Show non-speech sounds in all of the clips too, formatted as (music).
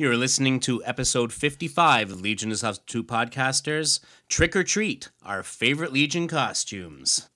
You're listening to episode 55 of Legion of Substitute Podcasters Trick or Treat, our favorite Legion costumes.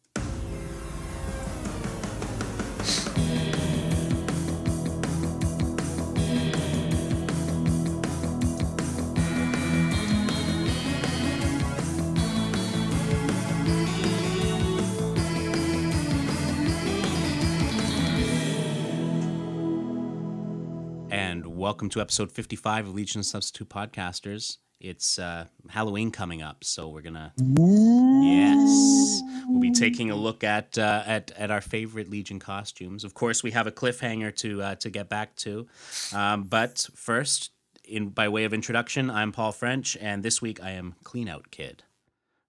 Welcome to episode 55 of Legion of Substitute Podcasters. It's uh, Halloween coming up, so we're gonna yes, we'll be taking a look at uh, at at our favorite Legion costumes. Of course, we have a cliffhanger to uh, to get back to, um, but first, in by way of introduction, I'm Paul French, and this week I am Clean Out Kid.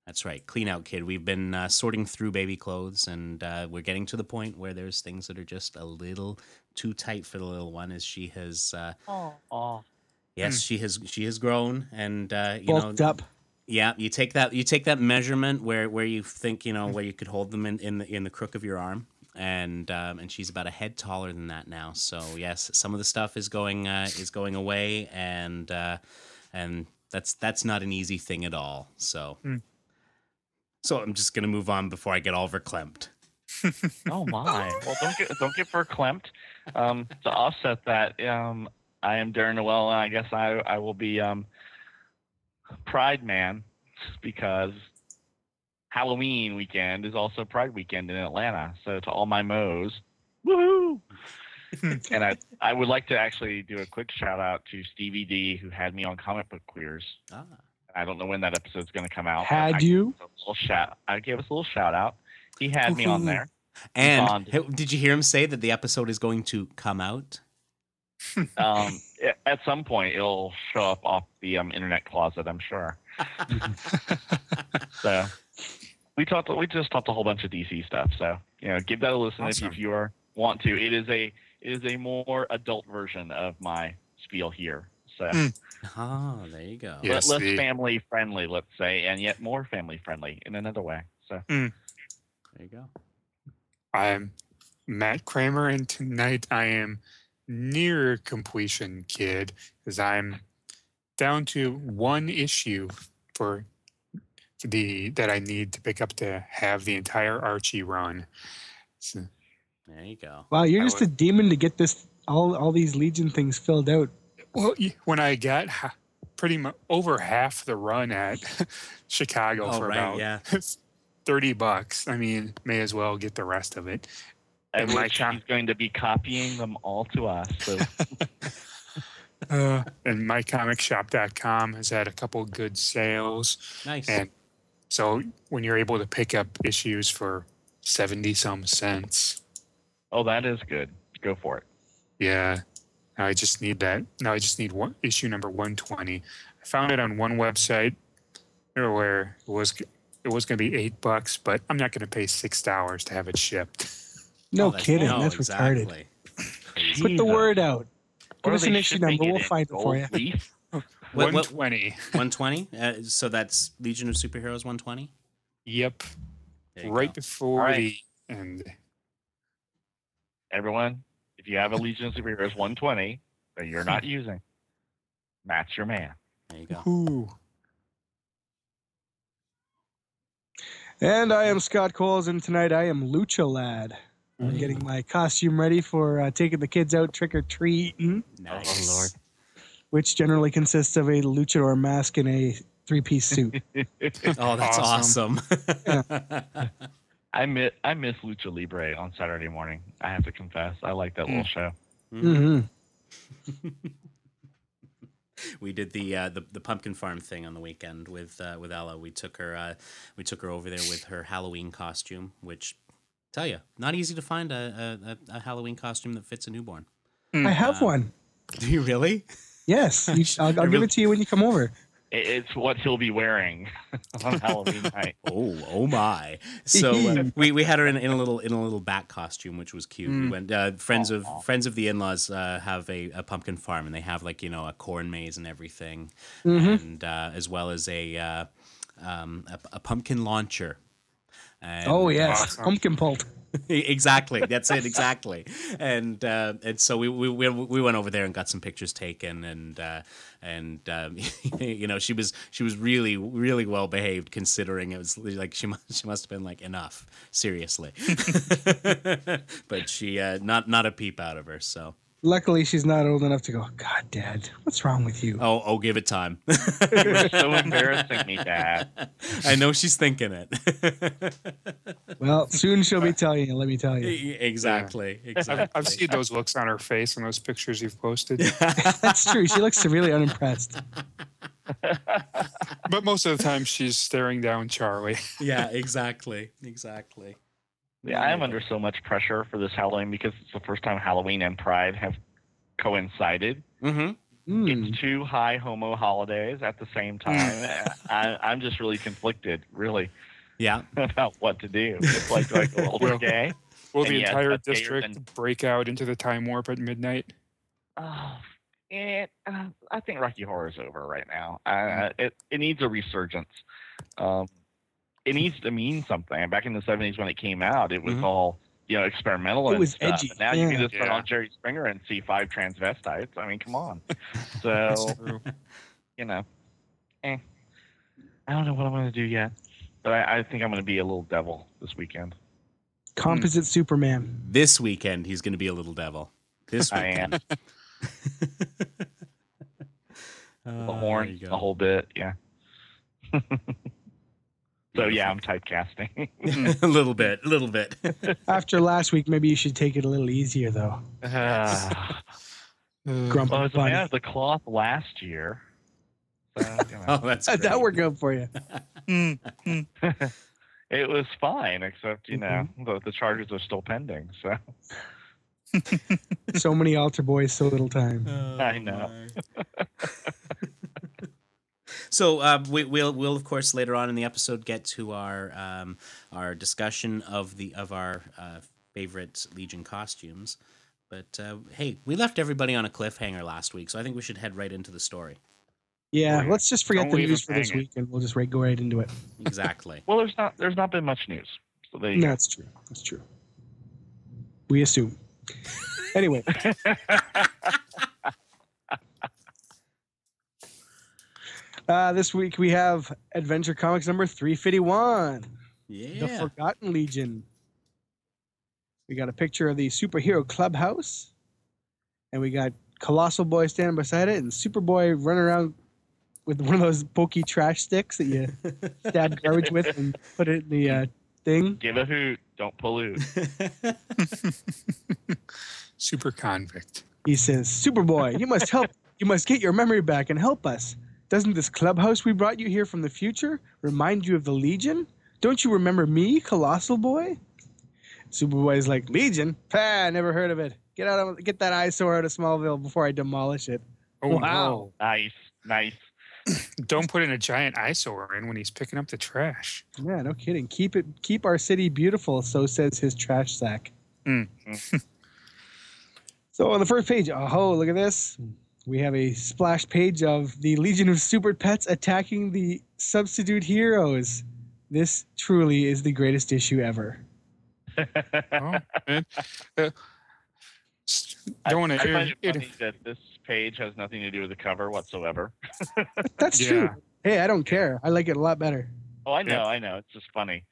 That's right, Clean Out Kid. We've been uh, sorting through baby clothes, and uh, we're getting to the point where there's things that are just a little too tight for the little one, as she has. Uh, Oh, yes, she has. She has grown, and uh, you bulked know, up. yeah, you take that you take that measurement where where you think you know where you could hold them in in the, in the crook of your arm, and um, and she's about a head taller than that now. So yes, some of the stuff is going uh, is going away, and uh, and that's that's not an easy thing at all. So. Hmm. So I'm just gonna move on before I get all verklempt. (laughs) oh my! Well, don't get don't get verklempt. Um, to offset that, um, I am Darren Noel, and I guess I I will be um, Pride Man because Halloween weekend is also Pride weekend in Atlanta. So to all my mo's, woohoo! (laughs) and I I would like to actually do a quick shout out to Stevie D who had me on Comic Book Queers. Ah, I don't know when that episode's going to come out. Had I you? gave us a little shout. I gave us a little shout out. He had me on there. And Bond. did you hear him say that the episode is going to come out? um, (laughs) at some point it'll show up off the um, internet closet, I'm sure. (laughs) So we talked. We just talked a whole bunch of DC stuff. So you know, give that a listen Awesome. if, if you are want to. It is a it is a more adult version of my spiel here. So Hmm. Oh, there you go. Yeah. Yes, less the- family friendly, let's say, and yet more family friendly in another way. So There you go. I'm Matt Kramer, and tonight I am near completion, kid, because I'm down to one issue for the that I need to pick up to have the entire Archie run. So, There you go. Wow, you're I just a demon to get this all all these Legion things filled out. well, when I got pretty much over half the run at (laughs) Chicago Oh, for right, about yeah. (laughs) thirty bucks, I mean, may as well get the rest of it. and my which com- going to be copying them all to us. So (laughs) Uh, and mycomicshop.com has had a couple good sales. Nice. And so when you're able to pick up issues for 70 some cents, oh, that is good. Go for it. yeah, now I just need that. Now I just need one issue number 120. I found it on one website where it was it was going to be eight bucks, but I'm not going to pay six dollars to have it shipped. No Oh, that's- kidding, no, that's retarded. exactly. Crazy. Put the word out. Or Give us an issue number. We'll in find it for you. leaf? (laughs) What- what- 120. 120. Uh, so that's Legion of Superheroes 120. Yep, right go. before All right. the end. Everyone, if you have a Legion of Superheroes 120 that you're not (laughs) using, Matt's your man. There you go. Ooh. And I am Scott Coles, and tonight I am Lucha Lad. I'm getting my costume ready for uh, taking the kids out trick or treating, Nice. Lord. which generally consists of a luchador mask and a three piece suit. (laughs) Oh, that's awesome. (laughs) I miss I miss Lucha Libre on Saturday morning. I have to confess, I like that little show. hmm (laughs) we did the, uh, the the pumpkin farm thing on the weekend with uh, with Ella. We took her uh, we took her over there with her Halloween costume, which tell you not easy to find a, a, a- Halloween costume that fits a newborn. I have Uh, one. (laughs) Do you really? Yes, you I'll, (laughs) I'll give really- it to you when you come over. It, it's what he'll be wearing (laughs) on Halloween (laughs) night. Oh, oh my! So uh, (laughs) we, we had her in, in a little in a little bat costume, which was cute. We went uh, friends of friends of the in laws uh, have a, a pumpkin farm, and they have like you know a corn maze and everything, Mhm. and uh, as well as a uh, um, a, a pumpkin launcher. And, oh yes, Awesome. pumpkin pult. (laughs) exactly. That's it. Exactly. And uh, and so we, we we we went over there and got some pictures taken, and uh, and um, (laughs) you know she was she was really really well behaved considering it was like she must (laughs) she must have been like enough seriously, but she uh, not not a peep out of her. So Luckily, she's not old enough to go. God, Dad, what's wrong with you? oh oh give it time. (laughs) You're so embarrassing me, Dad. I know she's thinking it. (laughs) Well, soon she'll be telling you. Let me tell you. exactly. (laughs) Exactly. I've, I've seen those looks on her face in those pictures you've posted. That's true. She looks severely unimpressed. but most of the time, she's staring down Charlie. yeah. Exactly. Exactly. Yeah, I am under so much pressure for this Halloween because it's the first time Halloween and Pride have coincided. Mm-hmm. Hmm. It's two high homo holidays at the same time. I, I'm just really conflicted, really, Yeah. (laughs) about what to do. It's like, like I go older gay? Will the yes, entire that's district than- break out into the time warp at midnight? Oh, it, uh, I think Rocky Horror is over right now. Uh, it it needs a resurgence. Um, it needs to mean something. Back in the '70s when it came out, it was Mhm. all you know experimental It and was stuff. edgy, And now you can yeah. just put on Jerry Springer and see five transvestites. I mean, come on. (laughs) So you know, eh. I don't know what I'm going to do yet, but I, I think I'm going to be a little devil this weekend. Composite Superman. This weekend he's going to be a little devil. This (laughs) I weekend. am (laughs) the horn you a whole bit, yeah. So yeah, I'm typecasting. (laughs) a little bit, a little bit. (laughs) After last week, maybe you should take it a little easier, though. Uh, Grumpy well, I was a man of the cloth last year. So, you know, (laughs) oh, that's How'd that great. work out for you? it was fine, except you know Mm-hmm. the, the charges are still pending. So So many altar boys, so little time. Oh, I know. My. so uh, we, we'll we'll of course later on in the episode get to our um, our discussion of the of our uh, favorite Legion costumes. But uh, hey, we left everybody on a cliffhanger last week, so I think we should head right into the story. Yeah, yeah. let's just forget the news for this hanging. week, and we'll just right, go right into it. Exactly. (laughs) well, there's not there's not been much news. So there No, that's true. That's true. We assume. Anyway, (laughs) uh, this week we have Adventure Comics number 351, The Forgotten Legion. We got a picture of the superhero clubhouse, and we got Colossal Boy standing beside it, and Superboy running around with one of those pokey trash sticks that you (laughs) stab garbage with and put it in the uh, thing. Give a hoot, don't pollute. (laughs) super convict. He says, Superboy, you must help. You must get your memory back and help us. Doesn't this clubhouse we brought you here from the future remind you of the Legion? Don't you remember me, Colossal Boy? Superboy's like, Legion? Pah, never heard of it. Get out of get that eyesore out of Smallville before I demolish it. Oh Wow. nice, nice. (clears throat) Don't put in a giant eyesore in when he's picking up the trash. Yeah, no kidding. Keep it keep our city beautiful, so says his trash sack. Mm. (laughs) so on the first page, oh look at this. We have a splash page of the Legion of Super Pets attacking the substitute heroes. This truly is the greatest issue ever. Oh, man. (laughs) Uh, don't want I, I to. find it funny that this page has nothing to do with the cover whatsoever. That's (laughs) Yeah. true. Hey, I don't care. I like it a lot better. Oh, I know, Yeah. I know. It's just funny.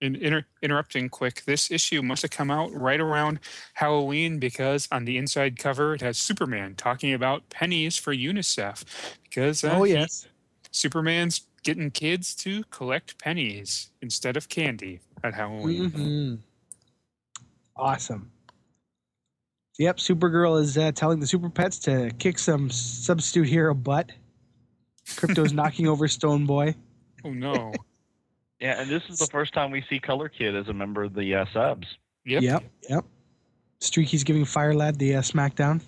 In, inter- interrupting quick, this issue must have come out right around Halloween because on the inside cover it has Superman talking about pennies for UNICEF. Because uh, oh he- yes. Superman's getting kids to collect pennies instead of candy at Halloween. Mhm. Awesome. Yep, Supergirl is uh, telling the Super Pets to kick some substitute hero butt. Krypto's (laughs) knocking over Stone Boy. Oh no! Yeah, and this is the first time we see Color Kid as a member of the uh, subs. Yep. Yep, yep. Streaky's giving Fire Lad the uh, smackdown.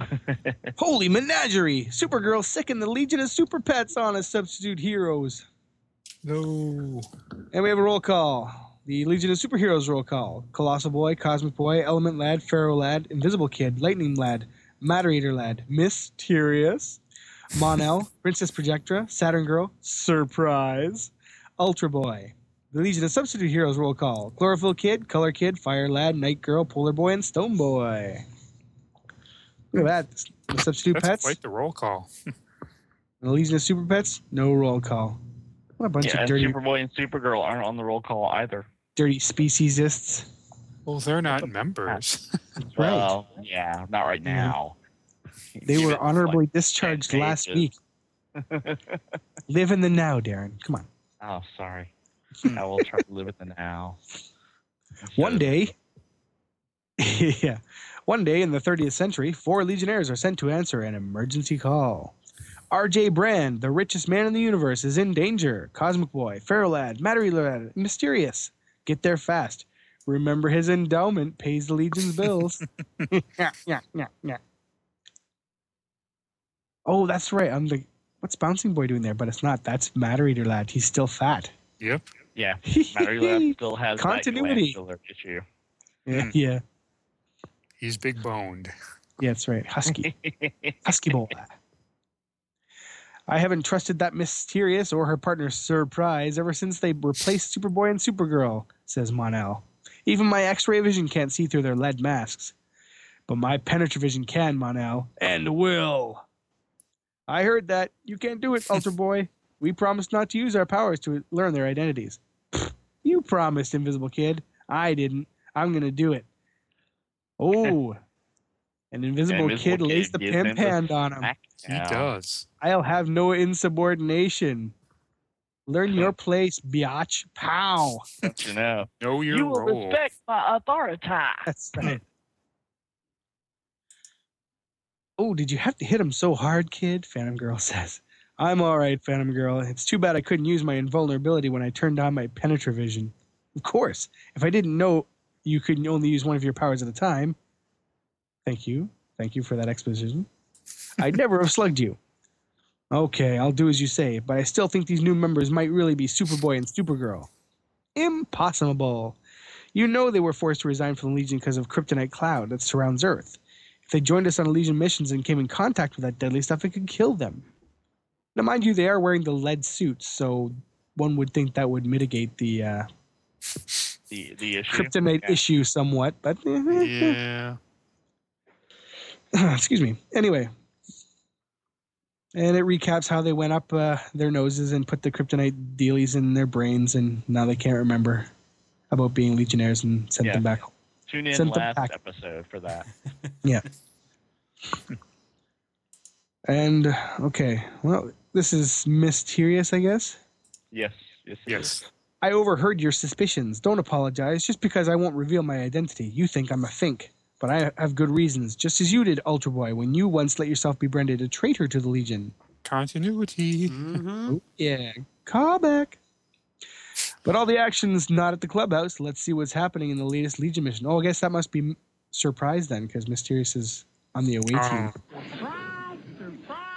(laughs) Holy menagerie! Supergirl sicken the Legion of Super Pets on as substitute heroes. No. And we have a roll call. The Legion of Superheroes roll call. Colossal Boy, Cosmic Boy, Element Lad, Ferro Lad, Invisible Kid, Lightning Lad, Matter Eater Lad, Miss Terious, Mon-El, Princess Projectra, Saturn Girl, Sir Prize, Ultra Boy, The Legion of Substitute Heroes roll call: Chlorophyll Kid, Color Kid, Fire Lad, Night Girl, Polar Boy, and Stone Boy. Look at that. The substitute That's pets. quite the roll call. And the Legion of Super Pets, no roll call. What a bunch Yeah, of and dirty, Superboy and Supergirl aren't on the roll call either. dirty speciesists. Well, they're not members. (laughs) Right. Well, yeah, not right now. (laughs) They were honorably like, discharged last week. (laughs) Live in the now, Darren. Come on. Oh, sorry. Hmm. I will try to live in the now. (laughs) One day, yeah, one day in the 30th century, four Legionnaires are sent to answer an emergency call. R.J. Brand, the richest man in the universe, is in danger. Cosmic Boy, Ferro Lad, Matter Eater Lad, Miss Terious. Get there fast. Remember his endowment pays the Legion's bills. yeah, yeah, yeah, yeah. Oh, that's right. I'm the what's Bouncing Boy doing there? But it's not. That's Matter Eater Lad. He's still fat. yep. Yeah, (laughs) Matter Eater Lad still has Continuity. that issue. yeah, hmm. yeah, He's big boned. yeah, that's right. Husky. (laughs) Husky boy. I haven't trusted that Miss Terious or her partner Sir Prize ever since they replaced Superboy and Supergirl, says Mon-El. Even my X-ray vision can't see through their lead masks. But my penetravision can, Mon-El, and will. I heard that. You can't do it, Ultra (laughs) Boy. We promised not to use our powers to learn their identities. You promised, Invisible Kid. I didn't. I'm gonna do it. Oh. (laughs) An invisible, Invisible kid, Kid lays the gives pimp him the hand on him. He down. does. I'll have no insubordination. Learn your place, biatch. Pow. Don't you know. Know your You will role. respect my authority. That's right. Oh, did you have to hit him so hard, kid? Phantom Girl (laughs) says. I'm all right, Phantom Girl. It's too bad I couldn't use my invulnerability when I turned on my penetravision. Of course, if I didn't know you could only use one of your powers at a time. Thank you. Thank you for that exposition. I'd (laughs) never have slugged you. Okay, I'll do as you say, but I still think these new members might really be Superboy and Supergirl. Impossible. You know they were forced to resign from the Legion because of kryptonite cloud that surrounds Earth. They joined us on Legion missions and came in contact with that deadly stuff, it could kill them. Now, mind you, they are wearing the lead suits, so one would think that would mitigate the uh, The the issue. kryptonite Yeah. issue somewhat, but Yeah. (clears throat) excuse me. Anyway, and it recaps how they went up uh, their noses and put the kryptonite dealies in their brains, and now they can't remember about being legionnaires and sent Yeah. them back. Tune in Send them last episode for that. (laughs) Yeah. and okay, well, this is mysterious, I guess. Yes. Yes. it Yes. I overheard your suspicions. Don't apologize. Just because I won't reveal my identity, you think I'm a fink. But I have good reasons, just as you did, Ultra Boy, when you once let yourself be branded a traitor to the Legion. Continuity. Mm-hmm. Yeah, callback. But all the action's not at the clubhouse. Let's see what's happening in the latest Legion mission. Oh, I guess that must be Sir Prize then, because Miss Terious is on the away team. Oh,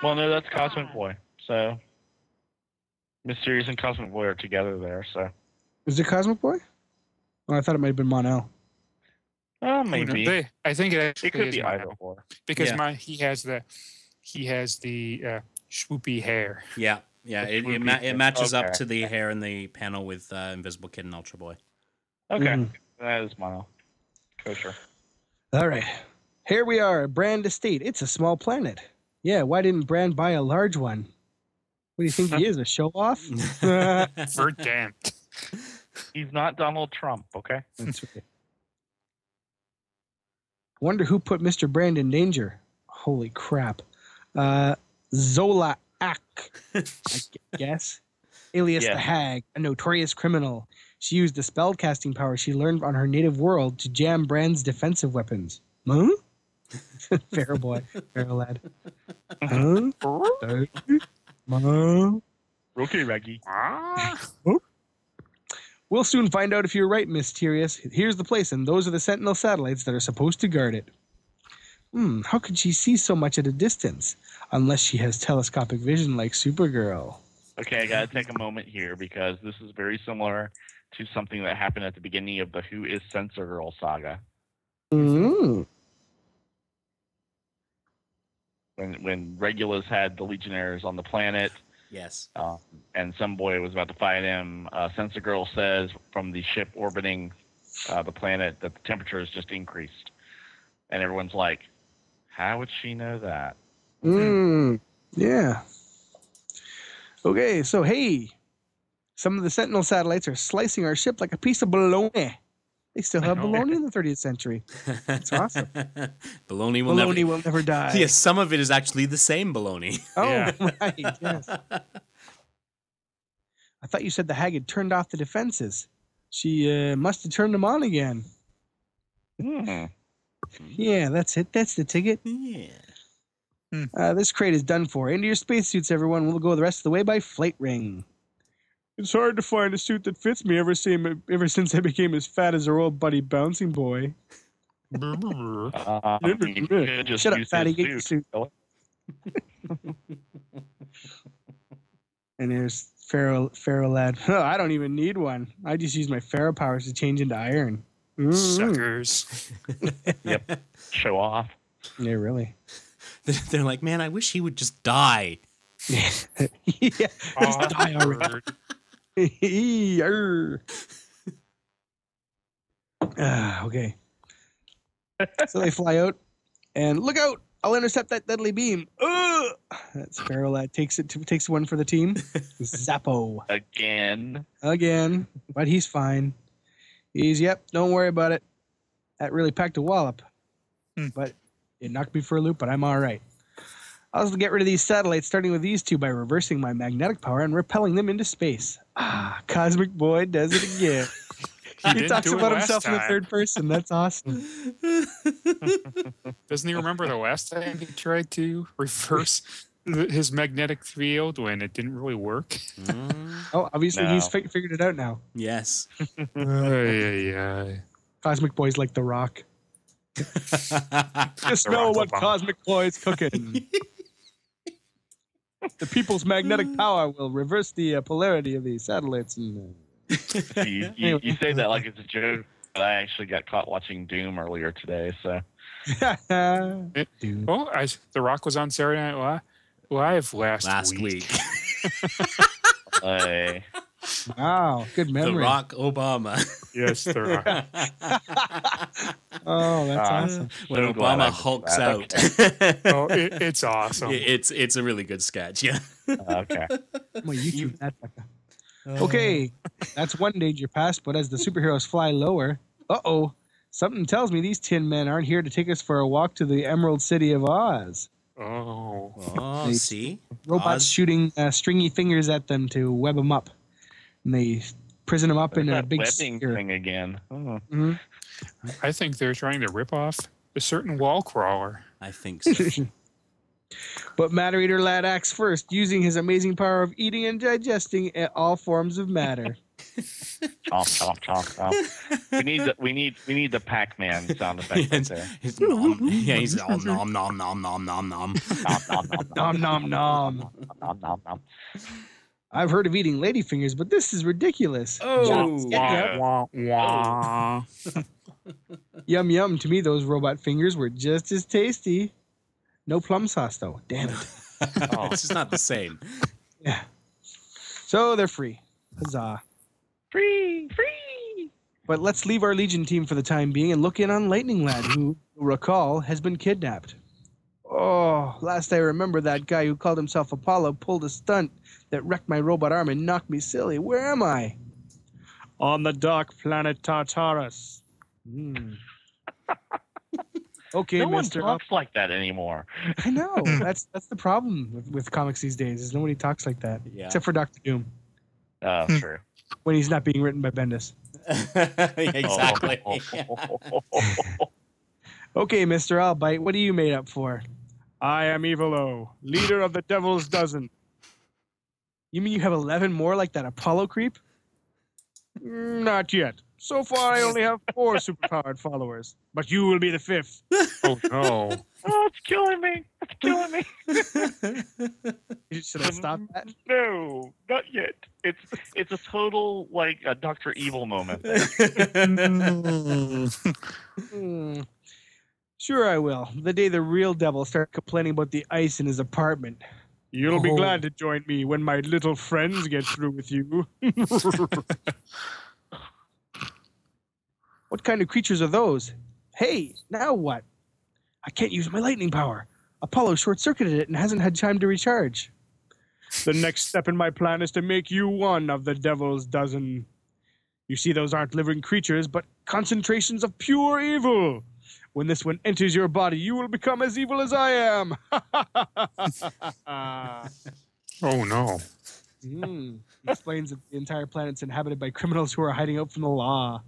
Well, no, that's Cosmic Boy. So, Miss Terious and Cosmic Boy are together there. So, Is it Cosmic Boy? Oh, I thought it might have been Mon-El. uh, who knows? maybe They, I think it actually it could be either or. because Yeah. my he has the he has the uh, swoopy hair. Yeah, yeah. It, it, ma- it matches up to the hair in the panel with uh, Invisible Kid and Ultra Boy. Okay, Mhm. that is mono. Kosher. All right. Here we are, at Brand Estate. It's a small planet. Yeah, why didn't Brand buy a large one? What do you think he is, a show off? Verdammt. (laughs) (laughs) He's not Donald Trump. Okay. That's right. Wonder who put Mr. Brand in danger. Holy crap. Uh, Zola Ak, I (laughs) guess. Alias Yeah. the Hag, a notorious criminal. She used the spellcasting power she learned on her native world to jam Brand's defensive weapons. Huh? (laughs) Fair boy, fair lad. (laughs) Huh? Huh? Okay, Reggie. Ah, We'll soon find out if you're right, Miss Terious. Here's the place, and those are the Sentinel satellites that are supposed to guard it. Hmm, how could she see so much at a distance? Unless she has telescopic vision like Supergirl. Okay, I gotta take a moment here because this is very similar to something that happened at the beginning of the Who is Sensor Girl saga. Mm. When when Regulus had the Legionnaires on the planet, Yes. uh, and Sun Boy was about to fight him. Uh, Sensor Girl says from the ship orbiting uh, the planet that the temperature has just increased, and everyone's like, "How would she know that?" Mm, yeah. Okay, so hey, some of the Sentinel satellites are slicing our ship like a piece of bologna. They still have Oh. bologna in the 30th century. That's awesome. (laughs) Bologna will bologna never. will never die. (laughs) Yes, some of it is actually the same bologna. Oh, (laughs) Yeah. right. Yes. I thought you said the hag had turned off the defenses. She uh, must have turned them on again. Hmm. Yeah, that's it. That's the ticket. yeah. Uh, this crate is done for. Into your spacesuits, everyone. We'll go the rest of the way by flight ring. It's hard to find a suit that fits me ever, same, ever since I became as fat as our old buddy Bouncing Boy. (laughs) Uh, just Shut up, fatty. Get your suit. suit. And there's Ferro, Ferro lad. Oh, (laughs) I don't even need one. I just use my Ferro powers to change into iron. Mm. Suckers. (laughs) Yep. Show off. Yeah, really. (laughs) They're like, man, I wish he would just die. yeah. (laughs) Just die already. Arr. ah, okay. so they fly out, and look out! I'll intercept that deadly beam. Ugh! That's Ferro lad takes it to, takes one for the team. Zappo Again. again, but he's fine. He's yep. Don't worry about it. That really packed a wallop, Hmm. but it knocked me for a loop. But I'm all right. I'll get rid of these satellites, starting with these two by reversing my magnetic power and repelling them into space. Ah, Cosmic Boy does it again. (laughs) He, he talks about last himself in the third person. That's awesome. (laughs) (laughs) Doesn't he remember the last time he tried to reverse th- his magnetic field when it didn't really work? Mm, Oh, obviously he's fi- figured it out now. yes. Ay, ay, ay. Cosmic Boy's like the Rock. (laughs) Just The know Rock what Cosmic Boy's cooking. (laughs) the people's magnetic power will reverse the uh, polarity of the satellites. And, You, you, you say that like it's a joke, but I actually got caught watching Doom earlier today. So (laughs) uh, Dude. Well, I, The Rock was on Saturday Night Li- Live last, Last week. uh, (laughs) Wow, good memory. the memory. Rock Obama. Yes, The Rock. (laughs) Oh, that's Ah. awesome. when So Obama hulks out. oh, it, it's awesome. (laughs) it's it's a really good sketch. Yeah. okay. I'm gonna YouTube that. fucker. Okay, that's one danger past. but as the superheroes fly lower, uh oh, something tells me these tin men aren't here to take us for a walk to the Emerald City of Oz. Oh. Oh, see. Robots Oz? shooting uh, stringy fingers at them to web them up, and they prison them up in a big webbing sphere. thing again. Oh. Mhm. I think they're trying to rip off a certain wall crawler. I think (laughs) so. but Matter Eater Lad acts first, using his amazing power of eating and digesting uh, all forms of matter. Chomp, chomp, chomp, chomp. We need the we need we need the Pac-Man sound effect right there. He's nom- yeah, he's nom nom nom nom nom nom nom. Nom, nom, nom, nom nom nom. nom, nom, nom. I've heard of eating lady fingers, but this is ridiculous. Oh. Yeah. Wah, wah. (laughs) Yum yum. To me, those robot fingers were just as tasty. No plum sauce though. Damn it. (laughs) Oh. This is not the same. Yeah. So they're free. Huzzah. Free, free. But let's leave our Legion team for the time being and look in on Lightning Lad, who, recall, has been kidnapped. Oh, last I remember, that guy who called himself Apollo pulled a stunt that wrecked my robot arm and knocked me silly. Where am I? On the dark planet Tartarus. Hmm. (laughs) Okay, no one Mister. talks like that anymore. I know (laughs) that's that's the problem with, with comics these days. Is nobody talks like that Yeah. except for Doctor Doom Oh, Hmm. true. When he's not being written by Bendis. (laughs) exactly. (laughs) Okay, Mr. Albite, what are you made up for? I am Evilo, leader of the Devil's Dozen. You mean you have 11 more like that Apollo creep? Not yet. So far, I only have four (laughs) superpowered followers, but you will be the fifth. Oh, no. oh, it's killing me. It's killing me. Should I stop that? No, not yet. It's it's a total like a Doctor Evil moment. Hmm. Sure, I will. The day the real devil starts complaining about the ice in his apartment. You'll be Oh. glad to join me when my little friends get through with you. (laughs) what kind of creatures are those? Hey, now what? I can't use my lightning power. Apollo short circuited it and hasn't had time to recharge. The next step in my plan is to make you one of the devil's dozen. You see, those aren't living creatures, but concentrations of pure evil. When this one enters your body, you will become as evil as I am. (laughs) Oh no. Mm. He explains that the entire planet's inhabited by criminals who are hiding out from the law.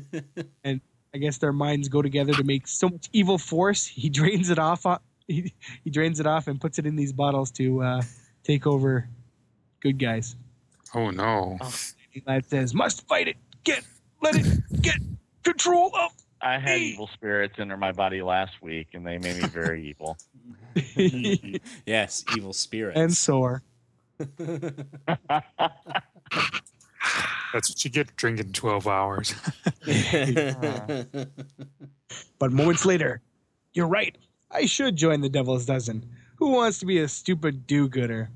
(laughs) and I guess their minds go together to make so much evil force. He drains it off. on- He, he drains it off and puts it in these bottles to uh, take over good guys. Oh no. Lad says, "Must fight it. Get, let it get control of." I had Hey. evil spirits enter my body last week, and they made me very evil. (laughs) yes, evil spirits. and sore. That's what you get drinking 12 hours. (laughs) But moments later, you're right. I should join the Devil's Dozen. Who wants to be a stupid do-gooder?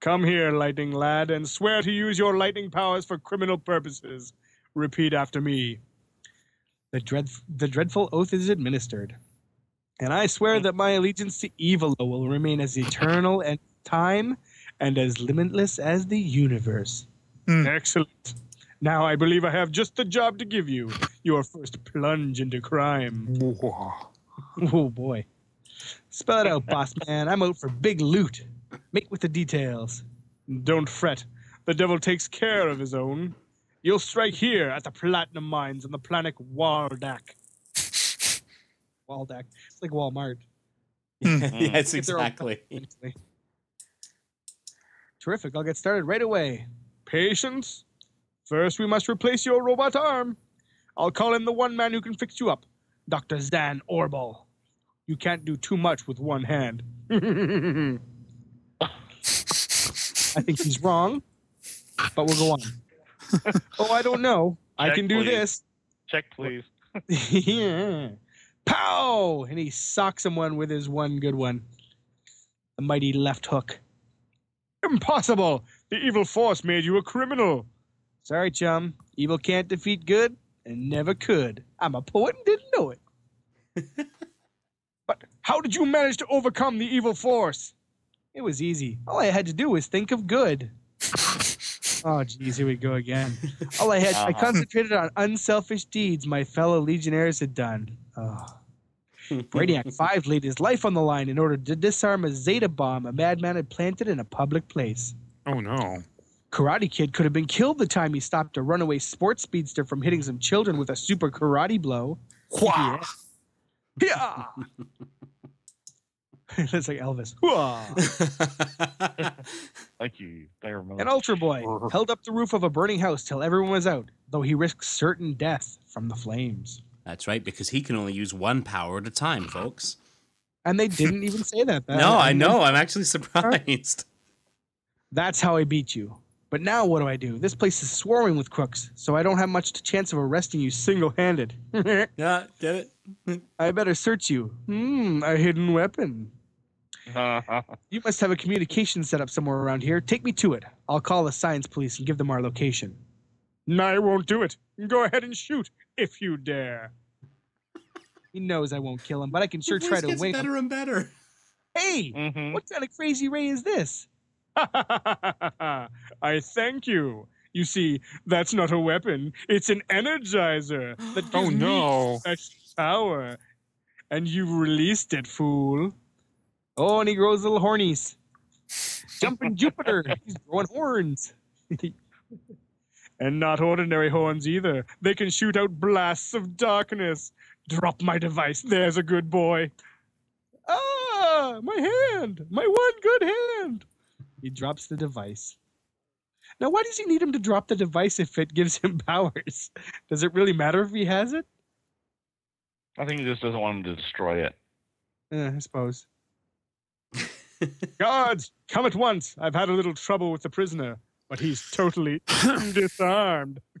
Come here, lightning lad, and swear to use your lightning powers for criminal purposes. Repeat after me. The, dread, the dreadful oath is administered. And I swear that my allegiance to evil will remain as eternal as time and as limitless as the universe. Hmm. Excellent. Now I believe I have just the job to give you. Your first plunge into crime. Whoa. Oh boy. Spell it out, boss man. I'm out for big loot. Make with the details. Don't fret. The devil takes care of his own. You'll strike here at the platinum mines on the planet Waldak. (laughs) Waldak. It's like Walmart. Hmm. (laughs) yes, Get their own exactly. (laughs) Terrific. I'll get started right away. Patience. First, we must replace your robot arm. I'll call in the one man who can fix you up, Dr. Zan Orbal. You can't do too much with one hand. I think he's wrong, but we'll go on. (laughs) oh, I don't know. I can do please. this. Check, please. (laughs) yeah. Pow! And he socks someone with his one good one. A mighty left hook. Impossible! The evil force made you a criminal. Sorry, chum. Evil can't defeat good and never could. I'm a poet and didn't know it. (laughs) but how did you manage to overcome the evil force? It was easy. All I had to do was think of good. (laughs) Oh, geez, here we go again. (laughs) All I had, I Uh-huh. concentrated on unselfish deeds my fellow legionnaires had done. Oh. (laughs) Brainiac 5 laid his life on the line in order to disarm a Zeta bomb a madman had planted in a public place. Oh no. Karate Kid could have been killed the time he stopped a runaway sports speedster from hitting some children with a super karate blow. Wha- Yeah. (laughs) That's like Elvis. (laughs) Thank you, very much. An Ultra Boy (laughs) held up the roof of a burning house till everyone was out, though he risked certain death from the flames. That's right, because he can only use one power at a time, folks. And they didn't even say that. That- no, I and know. I'm actually surprised. That's how I beat you. But now what do I do? This place is swarming with crooks, so I don't have much chance of arresting you single-handed. Yeah, get it? I better search you. Hmm, a hidden weapon. (laughs) You must have a communication set up somewhere around here. Take me to it. I'll call the science police and give them our location. No, I won't do it. Go ahead and shoot, if you dare. He knows I won't kill him, but I can sure try voice to gets wing him. better and better. Hey, Mhm. what kind of crazy ray is this? (laughs) I thank you. You see, that's not a weapon. It's an energizer that (gasps) gives Oh me no. special power. And you released it, fool. Oh, and he grows little hornies. Jumping Jupiter. He's growing horns. and not ordinary horns either. They can shoot out blasts of darkness. Drop my device. There's a good boy. Ah, my hand. My one good hand. He drops the device. Now, why does he need him to drop the device if it gives him (laughs) powers? Does it really matter if he has it? I think he just doesn't want him to destroy it. Eh, I suppose. (laughs) Guards, come at once. I've had a little trouble with the prisoner, but he's totally (laughs) disarmed. (laughs)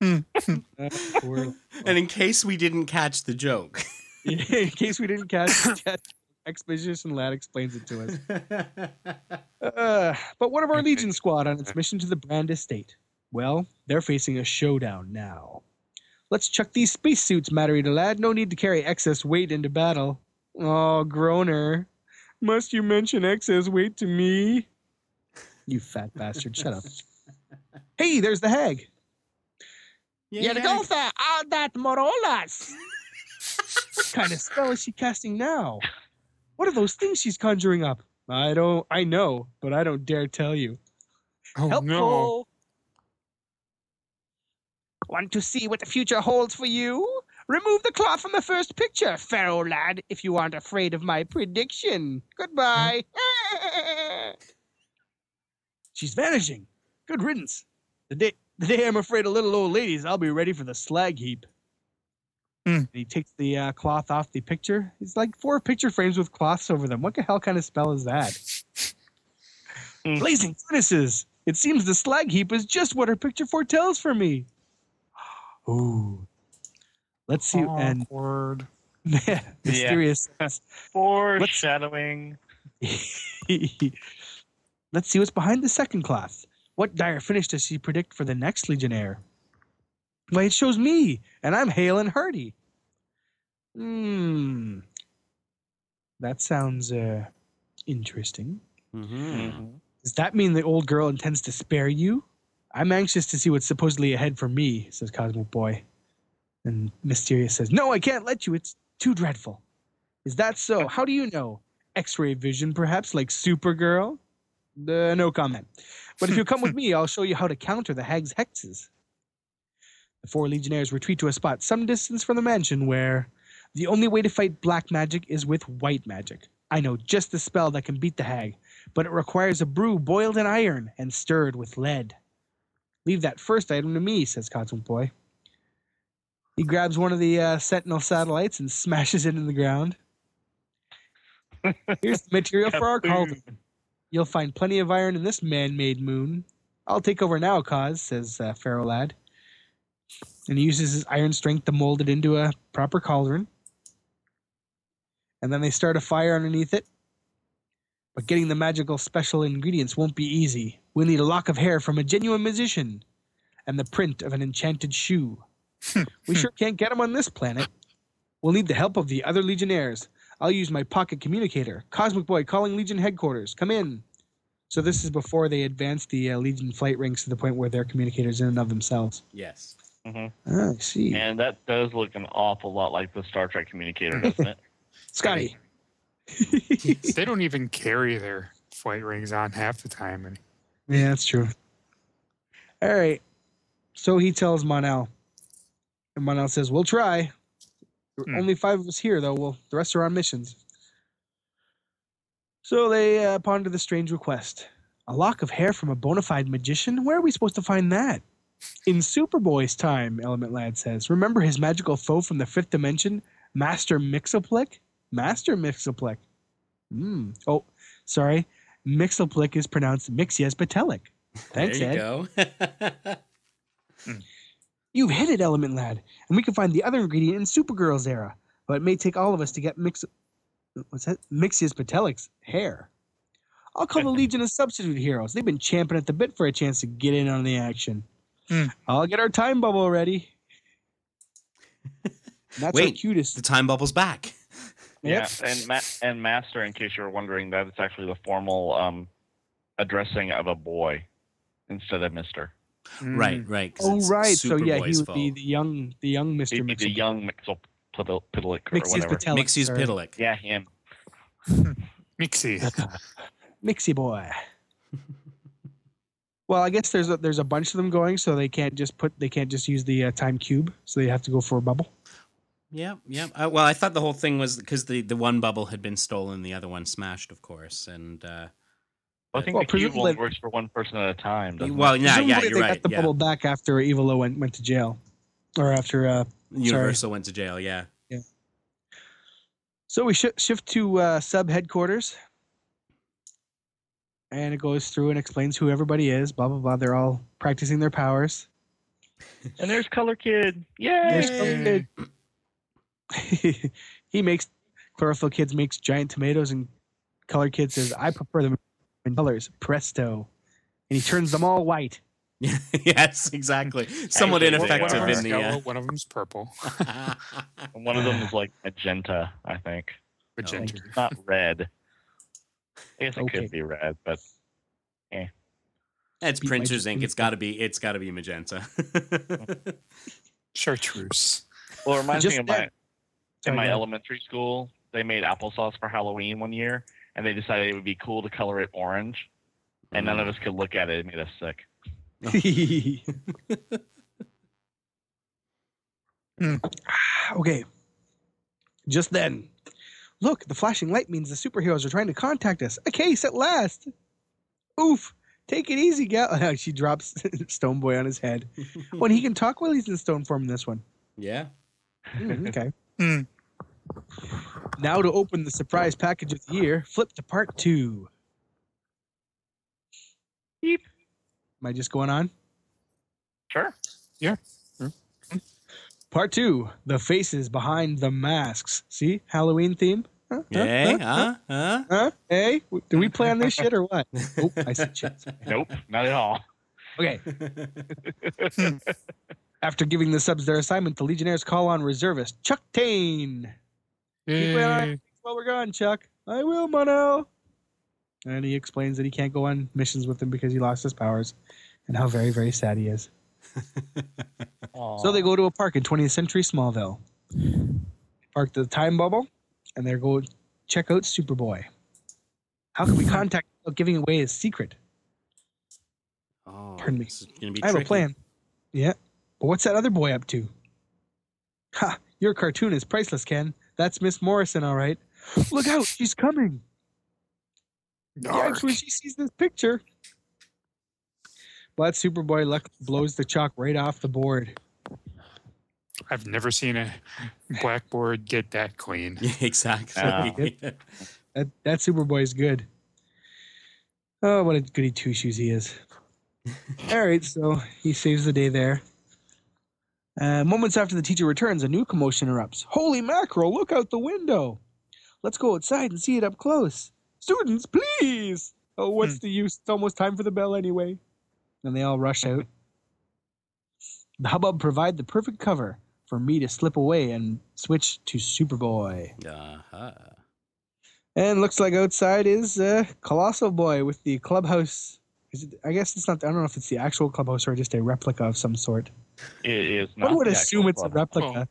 And in case we didn't catch the joke, in case we didn't catch it, Exposition Lad explains it to us. Uh, but one of our Legion squad on its mission to the Brand Estate. Well, they're facing a showdown now. Let's chuck these spacesuits, Matter Eater lad. No need to carry excess weight into battle. Oh, groaner. Must you mention excess weight to me? You fat bastard. Shut up. (laughs) Hey, there's the hag. Yeah, Yergotha that Morolas. (laughs) what kind of spell is she casting now? What are those things she's conjuring up? I don't I know, but I don't dare tell you. Oh Helpful. no. Want to see what the future holds for you? Remove the cloth from the first picture, Ferro lad, if you aren't afraid of my prediction. Goodbye. (laughs) She's vanishing. Good riddance. The day the day I'm afraid of little old ladies, I'll be ready for the slag heap. And he takes the uh, cloth off the picture. It's like four picture frames with cloths over them. What the hell kind of spell is that? (laughs) Hmm. Blazing furnaces. It seems the slag heap is just what her picture foretells for me. Ooh. Let's see. And Awkward. (laughs) mysterious. says, (laughs) Foreshadowing. (laughs) Let's see what's behind the second cloth. What dire finish does she predict for the next Legionnaire? Why, it shows me, and I'm hale and hearty. Hmm. That sounds uh, interesting. Mm-hmm. Mhm. Does that mean the old girl intends to spare you? I'm anxious to see what's supposedly ahead for me, says Cosmic Boy. And Miss Terious says, No, I can't let you. It's too dreadful. Is that so? How do you know? X ray vision, perhaps, like Supergirl? Uh, no comment. But if you come with me, I'll show you how to counter the hag's hexes. The four legionnaires retreat to a spot some distance from the mansion where the only way to fight black magic is with white magic. I know just the spell that can beat the hag, but it requires a brew boiled in iron and stirred with lead. Leave that first item to me, says Boy. He grabs one of the uh, Sentinel satellites and (laughs) smashes it in the ground. Here's the material for our cauldron. You'll find plenty of iron in this man-made moon. I'll take over now, Cos, says uh, Ferro Lad. And he uses his iron strength to mold it into a proper cauldron. And then they start a fire underneath it. But getting the magical special ingredients won't be easy. We'll need a lock of hair from a genuine musician and the print of an enchanted shoe. we sure can't get them on this planet. We'll need the help of the other Legionnaires. I'll use my pocket communicator. Cosmic Boy calling Legion headquarters. Come in. So this is before they advance the uh, Legion flight rings to the point where they're communicators in and of themselves. Yes. Mhm. Ah, I see. And that does look an awful lot like the Star Trek communicator, doesn't it? (laughs) Scotty. (laughs) They don't even carry their flight rings on half the time. And Yeah, that's true. All right. So he tells Mon-El. And Mon-El says, We'll try. Hmm. Only five of us here, though. Well, the rest are on missions. So they uh, ponder the strange request. A lock of hair from a bona fide magician? Where are we supposed to find that? In Superboy's time, Element Lad says. Remember his magical foe from the fifth dimension, Master Mixoplick? Master Mixoplick. Hmm. Oh, sorry. Mixoplick is pronounced Mixias Batelic. Thanks, there Ed. you go. (laughs) You've hit it, Element Lad, and we can find the other ingredient in Supergirl's era. But it may take all of us to get Mix. What's that? Mixius Patelic's hair. I'll call the (laughs) Legion of Substitute Heroes. They've been champing at the bit for a chance to get in on the action. Hmm. I'll get our time bubble ready. (laughs) That's our Wait, cutest. the time bubble's back. Yep. Yeah, and ma- and master, in case you were wondering, that it's actually the formal um, addressing of a boy instead of Mister. Right, right. Oh right, so yeah, he Superboy's would be the young, the young Mister He'd be the young Mixel Pidilic or Mixius whatever. Patelic. Mixies sorry. Pidalic. Yeah, him. (laughs) Mixie. (laughs) Mixie boy. well, I guess there's a, there's a bunch of them going, so they can't just put they can't just use the uh, time cube, so they have to go for a bubble. Yeah, yeah. Uh, well, I thought the whole thing was because the, the one bubble had been stolen, the other one smashed, of course. And uh, I think Well, the cube presumably- only works for one person at a time. Well, it? yeah, yeah, Presumably you're they right. got the yeah. bubble back after Evilo went went to jail, or after. Uh, Universo went to jail. Yeah. yeah. so we sh- shift to uh, sub headquarters, and it goes through and explains who everybody is. Blah blah blah. They're all practicing their powers. And there's Color Kid. There's Yay! Color Kid. (laughs) He makes chlorophyll kids makes giant tomatoes, and color kid says, "I prefer them in colors." Presto, and he turns them all white. (laughs) yes, exactly. (laughs) Somewhat Actually, ineffective one of in them's the. yellow, Uh, one of them's purple. One of them is like magenta, I think. Magenta. It's not red. I guess it Okay. could be red, but it's Beat my printer's ink. It's got to be. It's got to be magenta. Chartreuse. well, it reminds Just me of my that- in Sorry, my go elementary school. They made applesauce for Halloween one year, and they decided it would be cool to color it orange, and none of Mm. us could look at it. It made us sick. (laughs) okay. Just then, look, the flashing light means the superheroes are trying to contact us. A case at last. Oof. Take it easy, gal. (laughs) she drops (laughs) Stone Boy on his head. When he can talk while he's in stone form in this one. yeah. Mm, okay. Hmm. Now to open the surprise package of the year, flip to part two. Beep. Am I just going on? Sure. Yeah. Mm-hmm. Part two, the faces behind the masks. See, Halloween theme. Huh? Huh? Yeah. Huh? Uh-huh, huh? Huh? Huh? Hey, do we plan this shit or what? (laughs) Oh, I see shit. Nope, not at all. Okay. (laughs) Hmm. After giving the subs their assignment, the Legionnaires call on reservist Chuck Taine. Keep an eye- Yay. We're gone, Chuck. I will, Mono. And he explains that he can't go on missions with them because he lost his powers, and how very, very sad he is. (laughs) So they go to a park in 20th century Smallville. Park the time bubble, and they go check out Superboy. How can we (laughs) contact without giving away his secret? Oh, Pardon me. this is gonna be I have a plan. Yeah. But what's that other boy up to? Ha! Your cartoon is priceless, Ken. That's Miss Morrison, all right. Look out, she's coming. Yeah, Dark. when she sees this picture. But Superboy luck blows the chalk right off the board. I've never seen a blackboard get that clean. Yeah, (laughs) exactly. That that Superboy is good. Oh, what a goody two shoes he is. (laughs) All right, so he saves the day there. Uh, moments after the teacher returns, a new commotion erupts. Holy mackerel, look out the window. Let's go outside and see it up close. Students, please. Oh, what's the use? It's almost time for the bell anyway. And they all rush out. The hubbub provide the perfect cover for me to slip away and switch to Superboy. Uh-huh. And looks like outside is uh, Colossal Boy with the clubhouse. Is it, I guess it's not. I don't know if it's the actual clubhouse or just a replica of some sort. It is not. One would the assume actual it's a club. replica.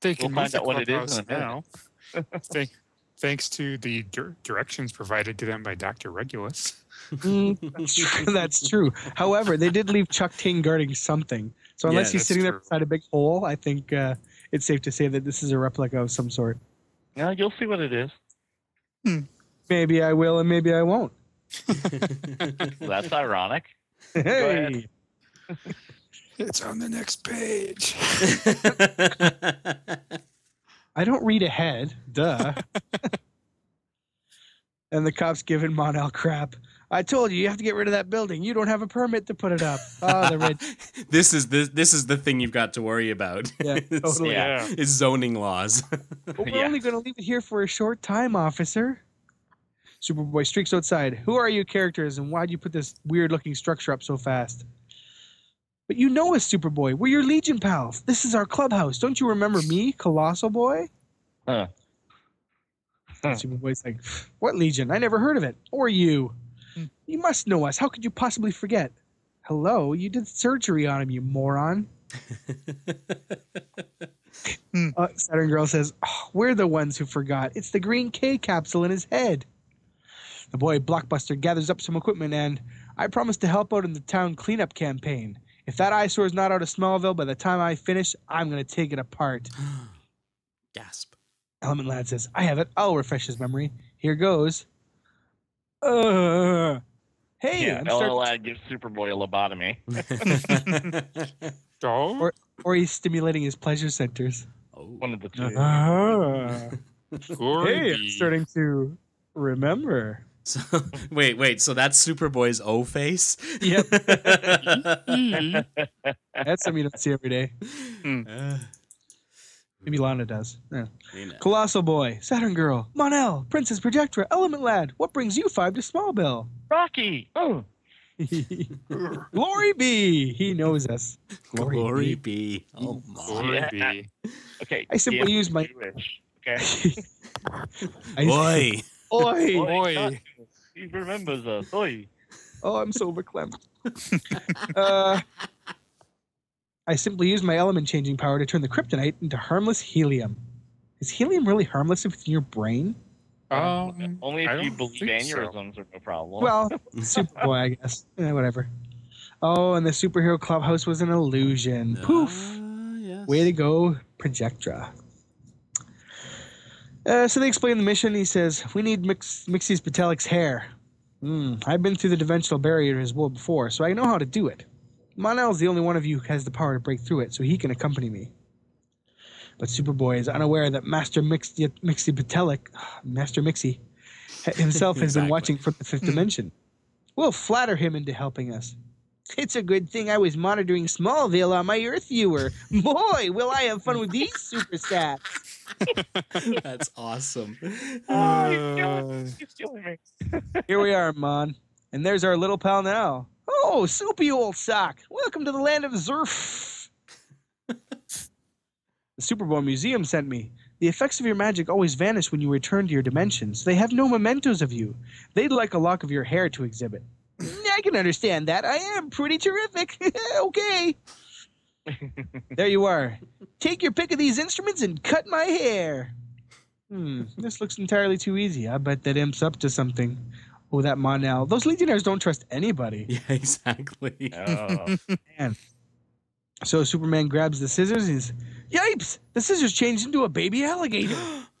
They We'll can find out what it is clubhouse in a minute. now. (laughs) Thank, thanks to the dir- directions provided to them by Dr. Regulus. Mm, that's, true, (laughs) that's true. However, they did leave Chuck Taine guarding something. So unless Yeah, he's that's sitting there beside a big hole, I think uh, it's safe to say that this is a replica of some sort. Yeah, you'll see what it is. Maybe I will, and maybe I won't. (laughs) That's ironic. Hey, (laughs) It's on the next page. (laughs) I don't read ahead. Duh. and the cops giving Mon-El crap. I told you, you have to get rid of that building. You don't have a permit to put it up. Oh, the red. this is the this is the thing you've got to worry about. Yeah, totally. Yeah. It's zoning laws. But we're Yeah. only going to leave it here for a short time, officer. Superboy streaks outside. Who are you characters, and why'd you put this weird looking structure up so fast? But you know us, Superboy. We're your Legion pals. This is our clubhouse. Don't you remember me, Colossal Boy? Huh. Huh. Superboy's like, What Legion? I never heard of it. Or you. Hmm. You must know us. How could you possibly forget? Hello, you did surgery on him, you moron. (laughs) Hmm. Uh, Saturn Girl says, "Oh, We're the ones who forgot. It's the green K capsule in his head. The boy Blockbuster gathers up some equipment and I promise to help out in the town cleanup campaign. If that eyesore is not out of Smallville by the time I finish, I'm going to take it apart. (gasps) Gasp. Element Lad says, I have it. I'll refresh his memory. Here goes. Uh, hey, yeah, I'm starting- LLAD gives Superboy a lobotomy. (laughs) Or- or he's stimulating his pleasure centers. oh. One of the two. Glory hey, I'm starting to remember. So, (laughs) wait, wait. So that's Superboy's O face. Yep. Mm. (laughs) That's something you don't see every day. Uh, Maybe Lana does. Yeah. You know. Colossal Boy, Saturn Girl, Mon-El, Princess Projectra, Element Lad. What brings you five to Smallville? Rocky. Oh, (laughs) Glory be. He knows us. Glory, Glory be. be. Oh my. Glory Yeah. be. okay. I simply DM use my- Jewish, Okay. I- Boy. Oi. Boy. He remembers us. Oi. Oh, I'm so verklempt. (laughs) uh, I simply use my element changing power to turn the kryptonite into harmless helium. Is helium really harmless if it's in your brain? Um, Only I if you believe think so. aneurysms are no problem. Well, (laughs) Superboy, I guess. Eh, whatever. Oh, and the superhero clubhouse was an illusion. Poof. Ah, yes. Way to go, Projectra. Uh, so they explain the mission. He says, We need Mix- Mxyzptlk's hair. Hmm, I've been through the dimensional barrier in his world before, so I know how to do it. Mon-El's the only one of you who has the power to break through it, so he can accompany me. But Superboy is unaware that Master Mixie, Mxyzptlk, (sighs) Master Mixie, himself has been watching from the fifth dimension. We'll flatter him into helping us. It's a good thing I was monitoring Smallville on my Earth viewer. Boy, will I have fun with these super stats. (laughs) That's awesome. (laughs) Oh, he's killing, Uh, me. (laughs) Here we are, Mon. And there's our little pal now. Oh, soupy old sock. Welcome to the land of Zrfff. the Superboy Museum sent me. The effects of your magic always vanish when you return to your dimensions. They have no mementos of you. They'd like a lock of your hair to exhibit. I can understand that. I am pretty terrific. (laughs) okay. (laughs) there you are. Take your pick of these instruments and cut my hair. Hmm, this looks entirely too easy. I bet that imp's up to something. Oh, that Mon-El. Those Legionnaires don't trust anybody. (laughs) Yeah, exactly. Oh. Man. So Superman grabs the scissors and he's, Yipes! The scissors changed into a baby alligator. (gasps) (gasps) (gasps)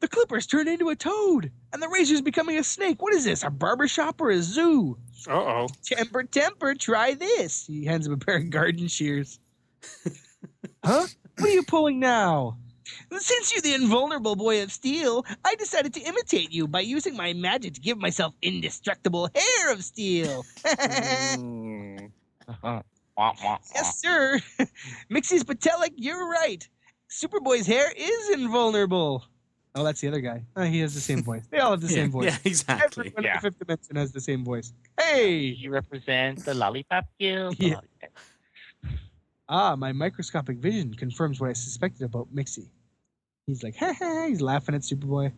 the clippers turned into a toad. And the razor's becoming a snake. What is this, a barber shop or a zoo? uh-oh. Temper, temper, try this. He hands him a pair of garden shears. (laughs) huh? What are you pulling now? Since you're the invulnerable boy of steel, I decided to imitate you by using my magic to give myself indestructible hair of steel. Mm. Uh-huh. (laughs) Yes, sir. (laughs) Mxyzptlk, you're right. Superboy's hair is invulnerable. Oh, that's the other guy. Oh, he has the same voice. They all have the (laughs) yeah, same voice. yeah, exactly. Everyone Yeah. in the fifth dimension has the same voice. Hey! You represent the lollipop guild. (laughs) Yeah. Ah, my microscopic vision confirms what I suspected about Mixie. He's like, ha ha, he's laughing at Superboy.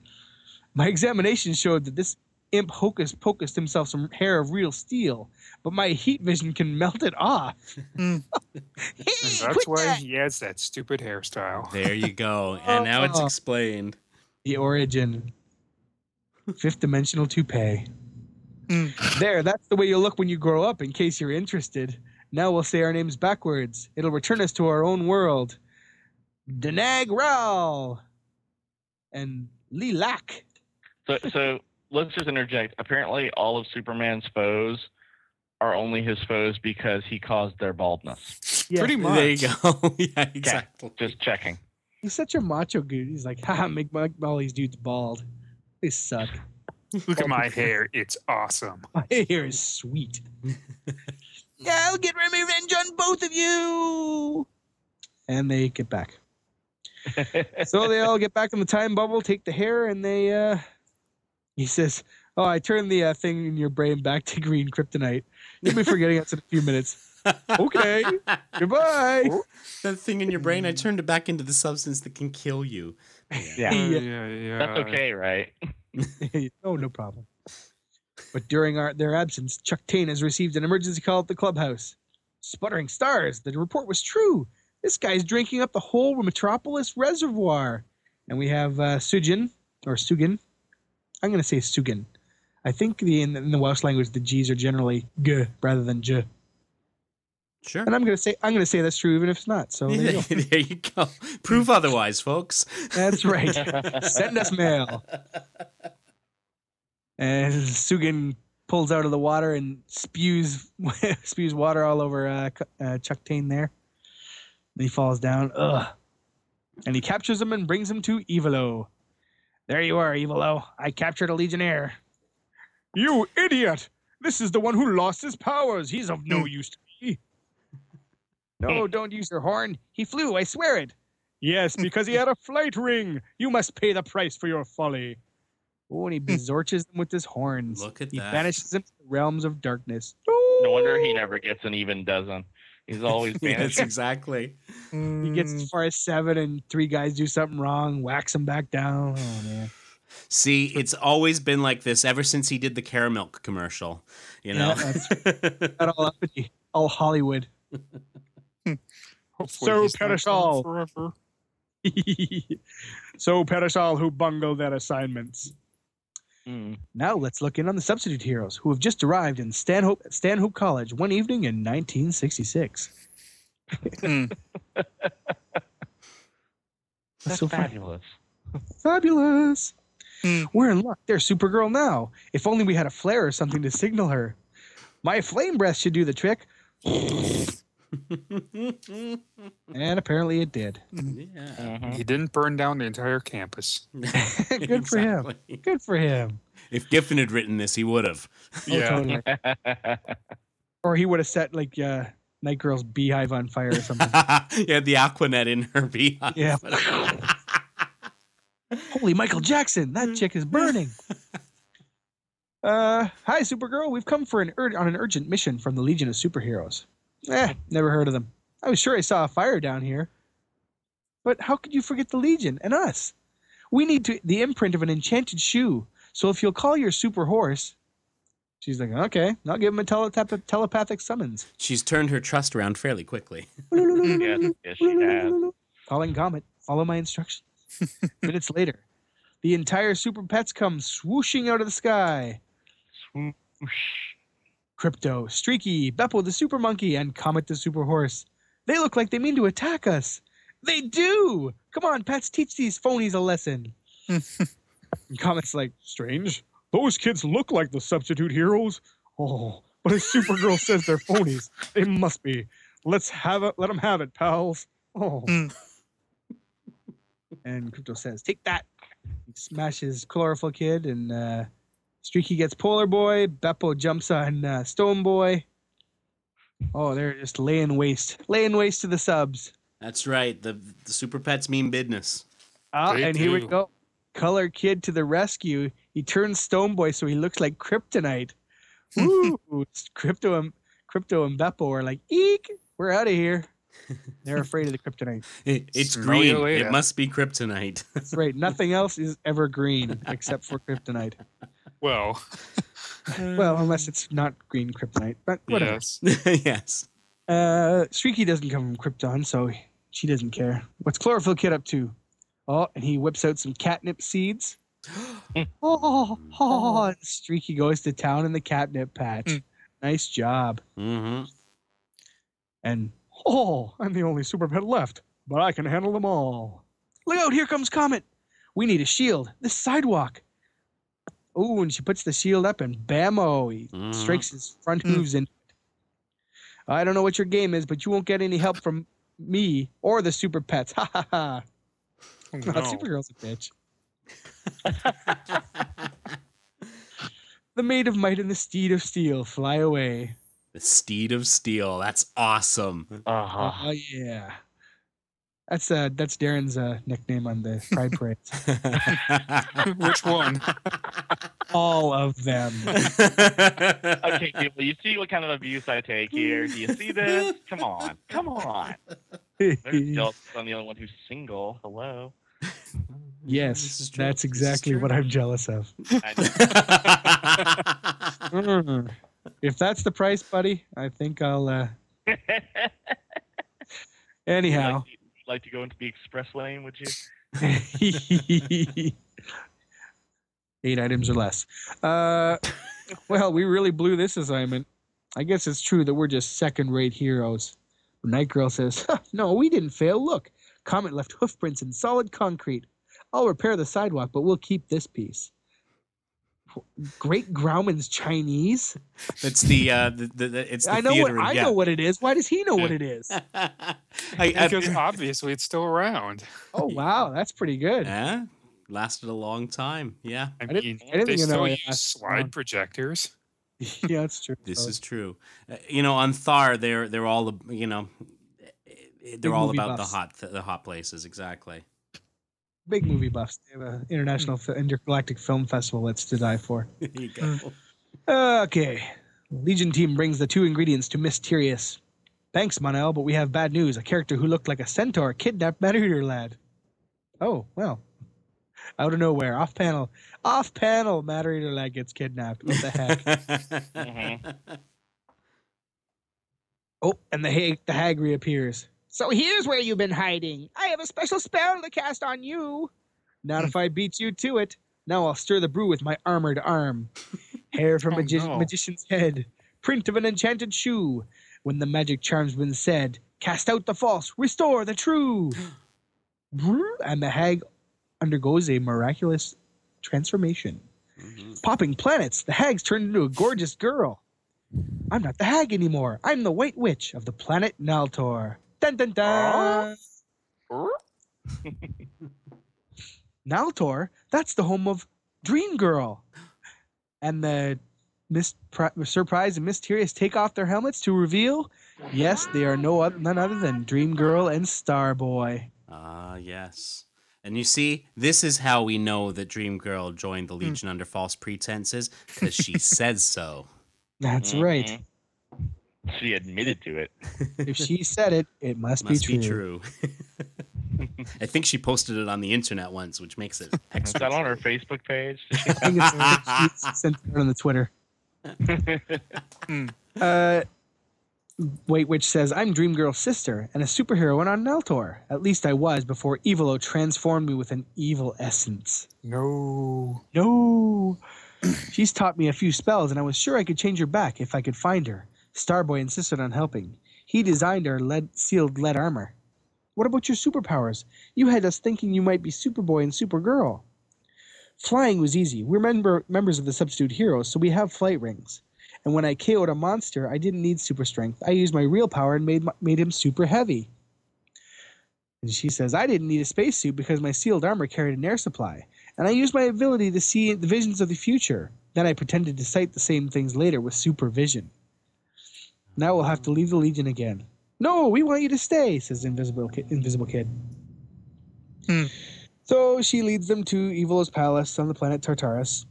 My examination showed that this imp hocus pocused himself some hair of real steel, but my heat vision can melt it off. (laughs) Hey, And that's why that! he has that stupid hairstyle. There you go. And now it's Oh. explained. The origin. Fifth dimensional toupee. Hmm. There, that's the way you look when you grow up, in case you're interested. Now we'll say our names backwards. It'll return us to our own world. Denag Ral. And Lilac. So, so let's just interject. Apparently, all of Superman's foes are only his foes because he caused their baldness. Yeah, Pretty much. There you go. (laughs) yeah, exactly. Just checking. He's such a macho dude. He's like, haha, make my, all these dudes bald. They suck. (laughs) Look at my hair. It's awesome. (laughs) My hair is sweet. (laughs) I'll get revenge on both of you. And they get back. so they all get back in the time bubble, take the hair, and they. uh He says, "Oh, I turned the uh, thing in your brain back to green kryptonite. You'll be forgetting us in a few minutes. Okay, (laughs) goodbye." that thing in your brain, I turned it back into the substance that can kill you. Yeah. Yeah. yeah, yeah. That's okay, right? (laughs) oh, no problem. But during our, their absence, Chuck Taine has received an emergency call at the clubhouse. Sputtering stars, the report was true. This guy's drinking up the whole Metropolis reservoir. And we have uh, Sugin, or Sugin. I'm going to say Sugin. I think the in, in the Welsh language, the G's are generally G rather than J. Sure. And I'm going to say I'm to say that's true even if it's not. So there you go. (laughs) there you go. Prove otherwise, folks. That's right. (laughs) Send us mail. And Sugan pulls out of the water and spews (laughs) spews water all over uh, uh, Chuck Taine there. Then he falls down. Ugh. And he captures him and brings him to Evilo. There you are, Evilo. I captured a Legionnaire. You idiot! This is the one who lost his powers. He's of no use to me. No, oh, don't use your horn. He flew, I swear it. Yes, because he had a flight ring. You must pay the price for your folly. Oh, and he hmm. besorches them with his horns. Look at he that. banishes them to the realms of darkness. No wonder he never gets an even dozen. He's always (laughs) yes, exactly. He gets as hmm. far as seven, and three guys do something wrong, whacks him back down. Oh man. See, it's always been like this ever since he did the Caramilk commercial. You know. Yeah, (laughs) Got all uppity, all Hollywood. (laughs) Hopefully So he's Pedestal. forever. (laughs) so Pedestal who bungled their assignments. Mm. Now let's look in on the substitute heroes who have just arrived in Stanhope, Stanhope College one evening in 1966. Hmm. (laughs) That's so funny. fabulous. Fabulous. Hmm. We're in luck. There's Supergirl now. If only we had a flare or something to signal her. My flame breath should do the trick. (laughs) And apparently it did. yeah. Mhm. He didn't burn down the entire campus. (laughs) Good for him. Good for him. If Giffen had written this, he would have. Oh, yeah. totally. (laughs) Or he would have set like uh, Night Girl's beehive on fire or something. (laughs) yeah, the Aquanet in her beehive. Yeah. Holy Michael Jackson, that chick is burning. Uh, hi Supergirl. We've come for an ur- on an urgent mission from the Legion of Superheroes. Eh, never heard of them. I was sure I saw a fire down here. But how could you forget the Legion and us? We need to, the imprint of an enchanted shoe. So if you'll call your super horse, she's like, okay, I'll give him a teletap- telepathic summons. She's turned her trust around fairly quickly. (laughs) yes, yes, she has. Calling Comet, follow my instructions. (laughs) Minutes later, the entire Super Pets come swooshing out of the sky. Swoosh. Krypto, Streaky, Beppo the Super Monkey, and Comet the Super Horse. They look like they mean to attack us. They do! Come on, Pets, teach these phonies a lesson. (laughs) and Comet's like, strange. Those kids look like the substitute heroes. Oh, but if Supergirl (laughs) says they're phonies, they must be. Let's have it. Let them have it, pals. Oh. Hmm. and Krypto says, "Take that." He smashes Chlorophyll Kid, and uh, Streaky gets Polar Boy. Beppo jumps on uh, Stone Boy. Oh, they're just laying waste, laying waste to the subs. That's right. The the super pets mean business. Ah, They and here we go. Color Kid to the rescue. He turns Stone Boy so he looks like Kryptonite. (laughs) Woo! Krypto and Krypto and Beppo are like, "Eek, we're out of here." (laughs) They're afraid of the Kryptonite. It- it's Smell green. It must be kryptonite. That's right. Nothing (laughs) else is ever green except for Kryptonite. Well, Well, unless it's not green Kryptonite, but whatever. yes. (laughs) yes. Uh, Streaky doesn't come from Krypton, so she doesn't care. What's Chlorophyll Kid up to? Oh, and he whips out some catnip seeds. (laughs) oh, oh, and Streaky goes to town in the catnip patch. Mm. Nice job. hmm And oh, I'm the only super pet left, but I can handle them all. Look out, here comes Comet. We need a shield. This sidewalk. Oh, and she puts the shield up, and bammo, he Mhm. strikes his front Mm. hooves in. I don't know what your game is, but you won't get any help from me or the super pets. (laughs) Ha ha ha. Oh, Oh. Supergirl's a bitch. (laughs) The maid of might and the steed of steel fly away. The steed of steel. That's awesome. Uh-huh. Oh yeah. That's uh that's Darren's uh nickname on the Pride Parade. (laughs) (laughs) Which one? All of them. (laughs) Okay, people, you see what kind of abuse I take here? Do you see this? Come on, come on. There's jealous I'm the only one who's single. Hello. Yes, that's exactly what I'm jealous of. Mm. If that's the price, buddy, I think I'll uh Would you anyhow. Like, to, go into the express lane, would you? (laughs) Eight items or less. Uh, well, we really blew this assignment. I guess it's true that we're just second rate heroes. Night Girl says, No, we didn't fail. Look, Comet left hoof prints in solid concrete. I'll repair the sidewalk, but we'll keep this piece. Great Grauman's Chinese? It's the uh the, the, the it's the I know what. I yeah. know what it is. Why does he know what it is? (laughs) I, I, Because obviously it's still around. Oh (laughs) wow, that's pretty good. yeah, lasted a long time. Yeah, I, didn't- mean, I didn't they even still it use slide projectors. (laughs) yeah, that's true. this So- is true. Uh, you know, on Thar, they're they're all you know. They're all about buffs. the hot the hot places, exactly. Big movie buffs. They have an international fi- intergalactic film festival that's to die for. (laughs) there you go. Okay. Legion team brings the two ingredients to Miss Terious. Thanks, Mon-El, but we have bad news. A character who looked like a centaur kidnapped Matter Lad. Oh, well. Out of nowhere, off panel. Off panel, Matter Lad gets kidnapped. What the heck? (laughs) Mhm. (laughs) oh, and the hag, the hag reappears. So here's where you've been hiding. I have a special spell to cast on you. Not if I beat you to it. Now I'll stir the brew with my armored arm. (laughs) Hair from Oh, magi- no. magician's head. Print of an enchanted shoe. When the magic charm's been said, cast out the false, restore the true. (gasps) and the hag undergoes a miraculous transformation. Mhm. Popping planets, the hag's turned into a gorgeous girl. I'm not the hag anymore. I'm the white witch of the planet Naltor. Dun dun dun. (laughs) Naltor, that's the home of Dream Girl. And the mis- pri- Sir Prize and Miss Terious take off their helmets to reveal, yes, they are no oth- none other than Dream Girl and Starboy. Ah, yes. And you see, this is how we know that Dream Girl joined the Hmm. Legion under false pretenses because she (laughs) says so. That's right. She admitted to it. (laughs) If she said it, it must, Must be be true. true. (laughs) I think she posted it on the internet once, which makes it (laughs) Is extra. that on her Facebook page? I think it's she sent it on the Twitter. Uh, Wait, which says, I'm Dream Girl's sister and a superhero on Naltor. At least I was before Evilo transformed me with an evil essence. No. No. (clears throat) She's taught me a few spells, and I was sure I could change her back if I could find her. Starboy insisted on helping. He designed our lead sealed lead armor. What about your superpowers? You had us thinking you might be Superboy and Supergirl. Flying was easy. We're member, members of the Substitute Heroes, so we have flight rings. And when I KO'd a monster, I didn't need super strength. I used my real power and made, made him super heavy. And she says, I didn't need a spacesuit because my sealed armor carried an air supply and I used my ability to see the visions of the future. Then I pretended to sight the same things later with supervision. Now we'll have to leave the Legion again. No, we want you to stay, says Invisible Kid. Invisible Kid. Hmm. So she leads them to Evil's palace on the planet Tartarus.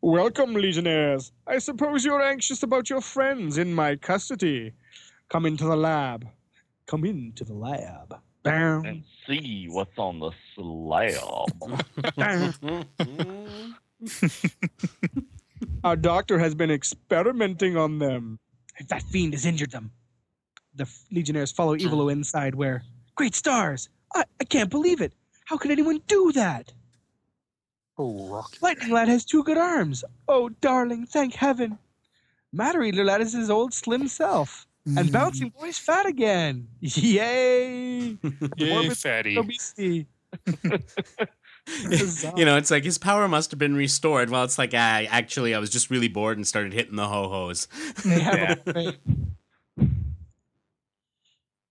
Welcome, Legionnaires. I suppose you're anxious about your friends in my custody. Come into the lab. Come into the lab. Bam. and see what's on the slab. (laughs) (laughs) Our doctor has been experimenting on them. That fiend has injured them. The f- Legionnaires follow hmm. Evilo inside, where, Great stars! I, I can't believe it! How could anyone do that? Oh, rock. Lightning Lad has two good arms. Oh, darling, thank heaven. Matter Eater Lad is his old slim self. And hmm. Bouncing Boy's fat again. (laughs) Yay! (laughs) Yay, Morbid fatty. (laughs) Obesity. (laughs) you know, it's like his power must have been restored. Well, it's like, ah, actually, I was just really bored and started hitting the ho hos. They have Yeah. (laughs) a buffet. (laughs)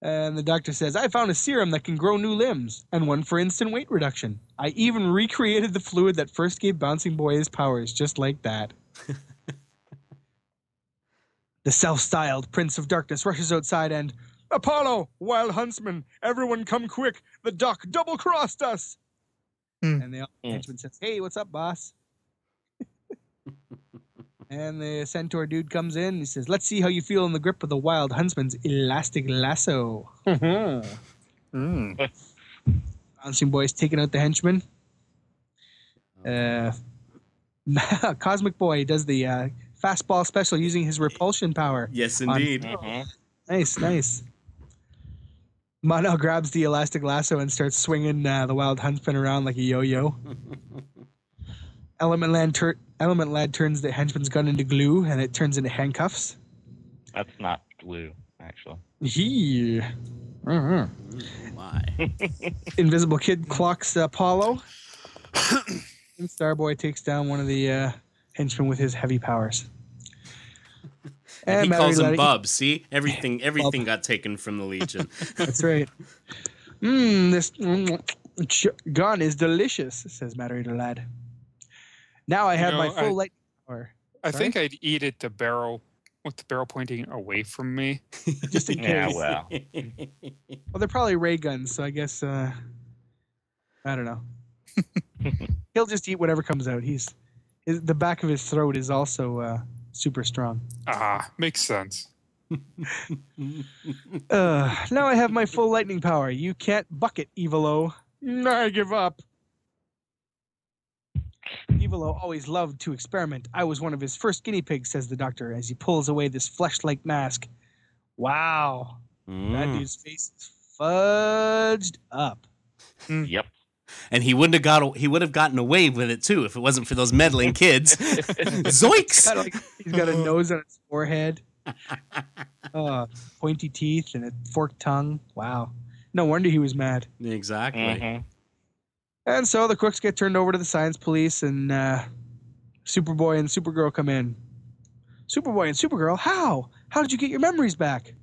And the doctor says, I found a serum that can grow new limbs and one for instant weight reduction. I even recreated the fluid that first gave Bouncing Boy his powers, just like that. the self styled Prince of Darkness rushes outside and, Apollo, wild huntsman, everyone come quick. The doc double crossed us. Hmm. And the Hmm. henchman says, Hey, what's up, boss? (laughs) And the centaur dude comes in. He says, "Let's see how you feel in the grip of the wild huntsman's elastic lasso." Mm. Bouncing boy's taking out the henchman. Uh, (laughs) Cosmic Boy does the uh, fastball special using his repulsion power. Yes, On- indeed. Mhm. Nice, nice. Mono grabs the elastic lasso and starts swinging uh, the wild huntsman around like a yo-yo. (laughs) Element Lad, tur- Element Lad turns the henchman's gun into glue, and it turns into handcuffs. That's not glue, actually. Yee. Oh, my. (laughs) Invisible Kid clocks Apollo. (coughs) and Starboy takes down one of the uh, henchmen with his heavy powers. And he Mallory calls him Bub. See, everything, everything got taken from the Legion. (laughs) That's right. Mmm, this mm, ch- gun is delicious, says Matter Eater Lad. Now I have You my full I- light power. I Sorry? think I'd eat it to barrel with the barrel pointing away from me. (laughs) Just in case. Yeah, case. well. (laughs) Well, they're probably ray guns, so I guess uh, I don't know. He'll just eat whatever comes out. He's his, the back of his throat is also uh, super strong. Ah, makes sense. (laughs) Uh, now I have my full lightning power. You can't buck it, Evilo. I give up. Evilo always loved to experiment. I was one of his first guinea pigs, says the doctor as he pulls away this flesh-like mask. Wow, that Mm. dude's face is fudged up. Yep. And he wouldn't have got he would have gotten away with it too if it wasn't for those meddling kids. (laughs) Zoinks! Got like, he's got a (laughs) nose on his forehead, uh, pointy teeth, and a forked tongue. Wow. No wonder he was mad. Exactly. Mhm. And so the crooks get turned over to the science police, and uh, Superboy and Supergirl come in. Superboy and Supergirl, how? How did you get your memories back?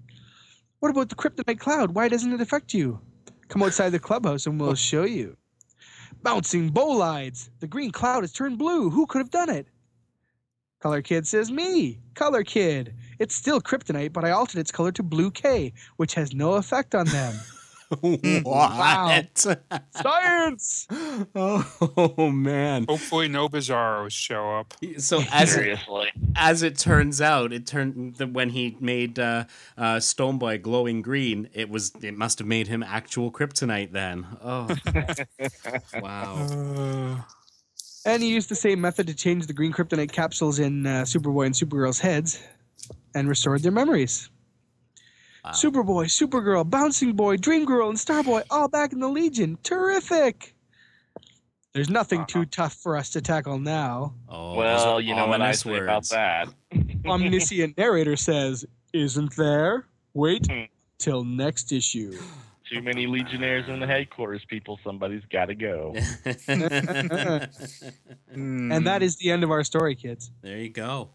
What about the kryptonite cloud? Why doesn't it affect you? Come outside the clubhouse and we'll show you. Bouncing bolides. The green cloud has turned blue. Who could have done it? Color Kid says, Me. Color Kid. It's still kryptonite, but I altered its color to blue K, which has no effect on them. (laughs) what? (laughs) Science! oh man. Hopefully, no Bizarros show up. So as it, as it turns out, it turned that when he made uh, uh, Stoneboy glowing green, it was it must have made him actual kryptonite then. Oh, (laughs) wow. Uh, And he used the same method to change the green kryptonite capsules in uh, Superboy and Supergirl's heads and restored their memories. Wow. Superboy, Supergirl, Bouncing Boy, Dream Girl, and Starboy all back in the Legion. Terrific! There's nothing too tough for us to tackle now. Oh, well, you know what I ominous say about that. (laughs) Omniscient narrator says, Isn't there? Wait Hmm. till next issue. (gasps) Too many Legionnaires in the headquarters, people. Somebody's got to go. hmm. (laughs) And that is the end of our story, kids. there you go.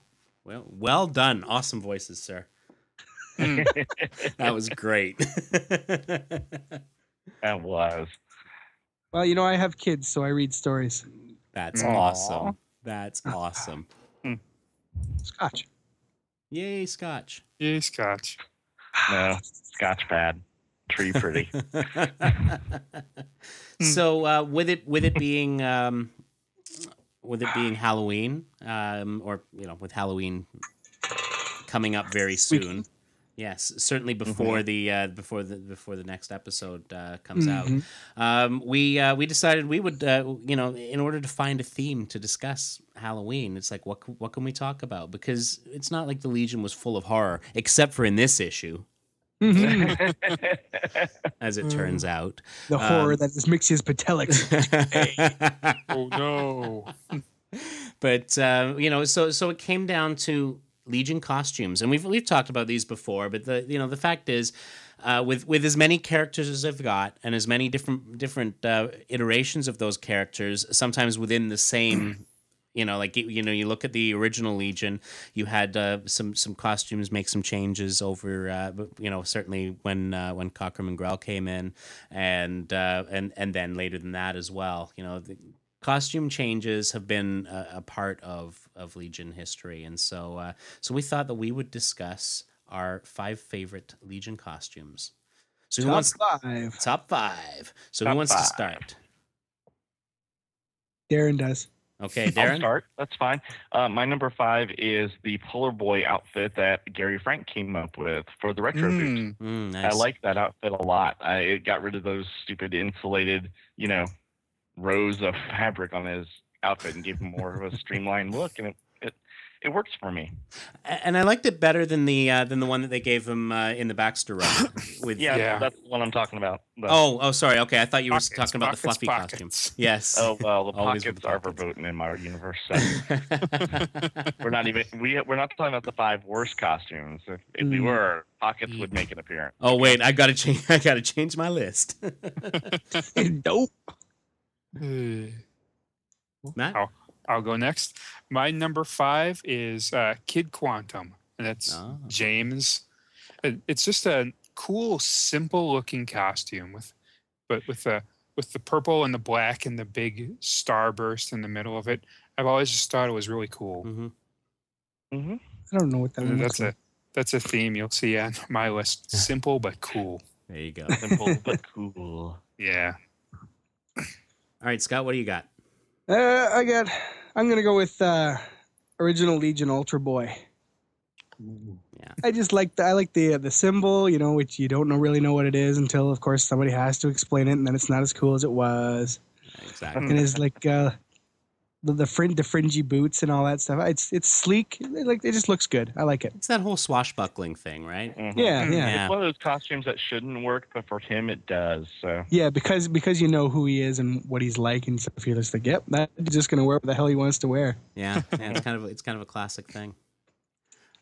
Well, well done. Awesome voices, sir. Hmm. (laughs) That was great. (laughs) That was. Well, you know, I have kids, so I read stories. That's Aw. awesome. That's awesome. Scotch. Yay, Scotch. Yay, Scotch. (sighs) No, Scotch bad. Tree pretty. (laughs) so uh, with it with it being um, with it being Halloween, um, or you know, with Halloween coming up very soon. Yes, certainly before the uh, before the before the next episode uh, comes Mhm. out, um, we uh, we decided we would uh, you know in order to find a theme to discuss Halloween, it's like what what can we talk about? Because it's not like the Legion was full of horror, except for in this issue, Mhm. as it turns out. (laughs) the horror Um, that is Mxyzptlk. (laughs) Oh no. (laughs) but uh, you know, so so it came down to Legion costumes, and we've we've talked about these before. But the you know the fact is, uh, with with as many characters as they've got, and as many different different uh, iterations of those characters, sometimes within the same. (clears throat) You know, like you know, you look at the original Legion. You had uh, some some costumes make some changes over. Uh, you know, certainly when uh, when Cockrum and Grell came in, and uh, and and then later than that as well. You know, the, costume changes have been a, a part of of Legion history, and so uh, so we thought that we would discuss our five favorite Legion costumes. So who Top wants five. top five? So who Top wants to start? Darren does. Okay, Darren. I'll Darren. start. That's fine. Uh, my number five is the Polar Boy outfit that Gary Frank came up with for the retro boots. Hmm. Mm, I like that outfit a lot. I it got rid of those stupid insulated, you know, rows of (laughs) fabric on his outfit and gave him more of a streamlined look, and it it, it works for me. And I liked it better than the uh, than the one that they gave him uh, in the Baxter run. (laughs) With Yeah, Yeah. that's what I'm talking about. The- Oh, oh, sorry. Okay, I thought you were Pockets, talking about the fluffy pockets. costume. Yes. oh well, the (laughs) Always pockets the are pockets. verboten in my universe. So (laughs) we're not even we we're not talking about the five worst costumes. If, if we Mm. were, pockets would make an appearance. oh wait, I gotta change. I gotta change my list. Dope. (sighs) (sighs) (sighs) Uh, Matt. Oh. I'll go next. My number five is uh, Kid Quantum, and that's Oh. James. It's just a cool, simple-looking costume with, but with the with the purple and the black and the big starburst in the middle of it. I've always just thought it was really cool. Mhm. hmm I don't know what that one looks That's like. a that's a theme you'll see on my list. (laughs) Simple but cool. There you go. Simple but cool. Yeah. All right, Scott, what do you got? Uh, I got. I'm gonna go with uh, original Legion Ultra Boy. Yeah. I just like the I like the the symbol, you know, which you don't know really know what it is until, of course, somebody has to explain it, and then it's not as cool as it was. Exactly. And it's like uh, the the fringe the fringy boots and all that stuff. It's it's sleek. It, like it just looks good. I like it. It's that whole swashbuckling thing, right? Mhm. Yeah, yeah, Yeah. It's one of those costumes that shouldn't work, but for him it does. So yeah. Because because you know who he is and what he's like and stuff. You're just like, yep, that's just gonna wear what the hell he wants to wear. Yeah, yeah, it's (laughs) kind of it's kind of a classic thing.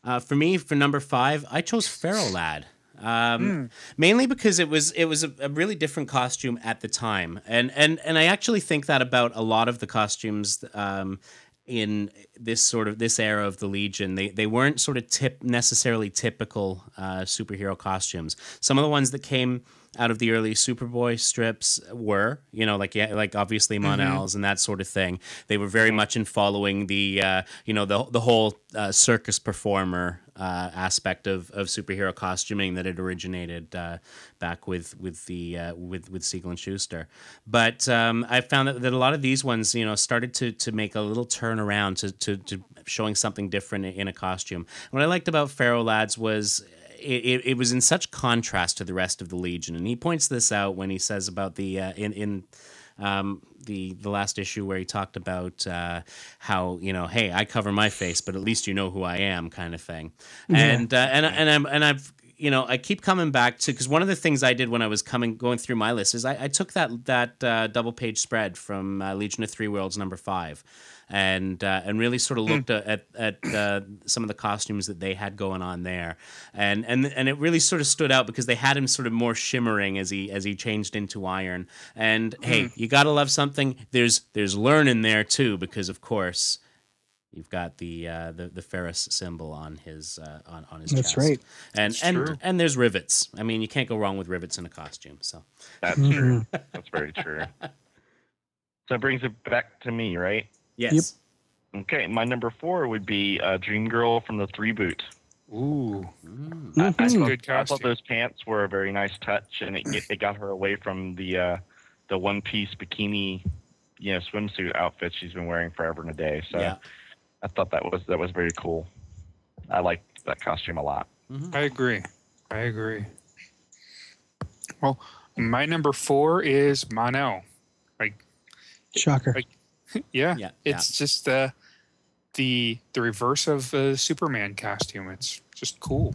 Uh, for me, for number five, I chose Ferro Lad. Um, Mainly because it was it was a, a really different costume at the time, and and and I actually think that about a lot of the costumes um, in this sort of this era of the Legion. They they weren't sort of tip necessarily typical uh, superhero costumes. Some of the ones that came out of the early Superboy strips were, you know, like yeah, like obviously Mon-Els and that sort of thing. They were very much in following the, uh, you know, the the whole uh, circus performer uh, aspect of, of superhero costuming that had originated uh, back with with the uh, with with Siegel and Shuster. But um, I found that, that a lot of these ones, you know, started to to make a little turn around to to, to showing something different in a costume. What I liked about Ferro Lads was it, it, was in such contrast to the rest of the Legion, and he points this out when he says about the uh, in in um, the the last issue where he talked about uh, how you know, hey, I cover my face, but at least you know who I am, kind of thing. And uh, and and I'm and I've you know I keep coming back to because one of the things I did when I was coming going through my list is I, I took that that uh, double page spread from uh, Legion of Three Worlds number five. And uh, and really sort of looked at at uh, some of the costumes that they had going on there, and and and it really sort of stood out because they had him sort of more shimmering as he as he changed into iron. And hey, you gotta love something. There's there's learning there too because of course you've got the uh, the the Ferris symbol on his uh, on on his That's chest. right. And That's and true. and there's rivets. I mean, you can't go wrong with rivets in a costume. So that's Mhm. true. That's very true. So it brings it back to me, right? yes. Okay, my number four would be uh, Dream Girl from the Three Boot. Ooh. Mm. I, I Mhm. thought, Good I thought those pants were a very nice touch, and it, it got her away from the uh, the one piece bikini, you know, swimsuit outfit she's been wearing forever and a day. So Yeah. I thought that was that was very cool. I liked that costume a lot. Mhm. I agree. I agree. Well, my number four is Mon-El. Shocker. Like- (laughs) Yeah. Yeah. It's just the the the reverse of a Superman costume. It's just cool.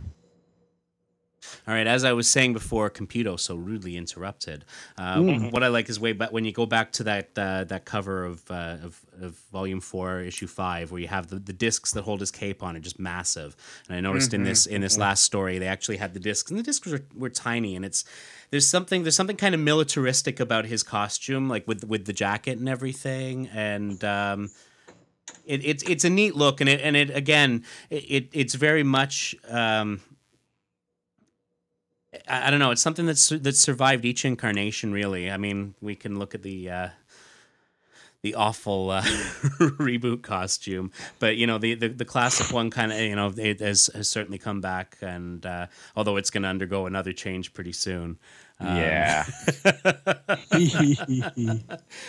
All right, as I was saying before, Computo so rudely interrupted. Uh, Mm. What I like is way back when you go back to that uh, that cover of, uh, of of Volume Four, Issue Five, where you have the, the discs that hold his cape on it, just massive. And I noticed in this in this last story, they actually had the discs, and the discs were, were tiny. And it's there's something there's something kind of militaristic about his costume, like with with the jacket and everything, and. Um, it, it's it's a neat look, and it and it again, it, it it's very much um, I, don't know. It's something that's that survived each incarnation. Really, I mean, we can look at the uh, the awful uh, (laughs) reboot costume, but you know, the the, the classic one kind of you know it has, has certainly come back, and uh, although it's going to undergo another change pretty soon. Um, Yeah. (laughs) (laughs)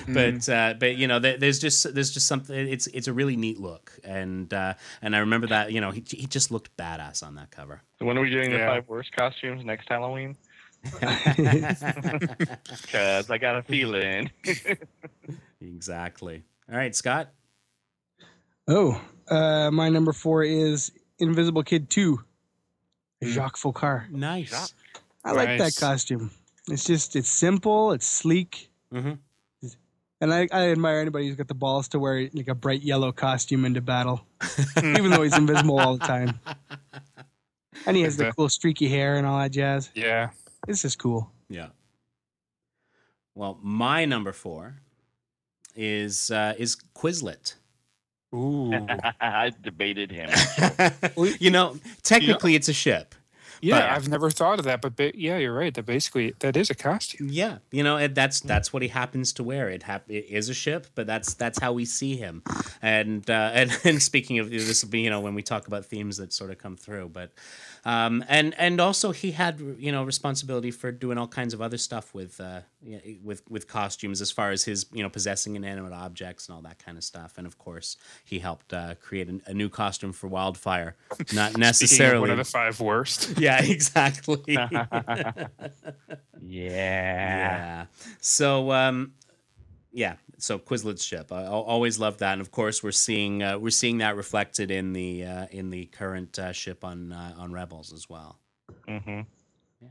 but uh, but you know, there, there's just there's just something. It's it's a really neat look, and uh, and I remember that you know he he just looked badass on that cover. So when are we doing the five worst costumes next Halloween? (laughs) Because I got a feeling. exactly. All right, Scott. oh, uh, my number four is Invisible Kid Two. Jacques Foccart. Nice. Jacques. I like that costume. It's just it's simple, it's sleek, hmm and I, I admire anybody who's got the balls to wear like a bright yellow costume into battle, (laughs) even though he's invisible all the time. And he has the Exact- cool streaky hair and all that jazz. Yeah. this is cool. Yeah. Well, my number four is uh, is Quislet. Ooh. (laughs) I debated him. (laughs) you know, technically it's a ship, Yeah, But- I've never thought of that, but ba- yeah, you're right. That basically that is a costume. Yeah, you know, that's that's what he happens to wear. It, hap- it is a ship, but that's that's how we see him. And uh, (laughs) and, and speaking of this, will be you know when we talk about themes that sort of come through, but um, and and also he had you know responsibility for doing all kinds of other stuff with uh, with with costumes as far as his you know possessing inanimate objects and all that kind of stuff. And of course, he helped uh, create a, a new costume for Wildfire, not (laughs) necessarily. one of the five worst. yeah, (laughs) (laughs) exactly. yeah. Yeah. So, um, yeah. So Quislet's ship. I al- always love that, and of course, we're seeing uh, we're seeing that reflected in the uh, in the current uh, ship on uh, on Rebels as well. Mm-hmm. Yeah.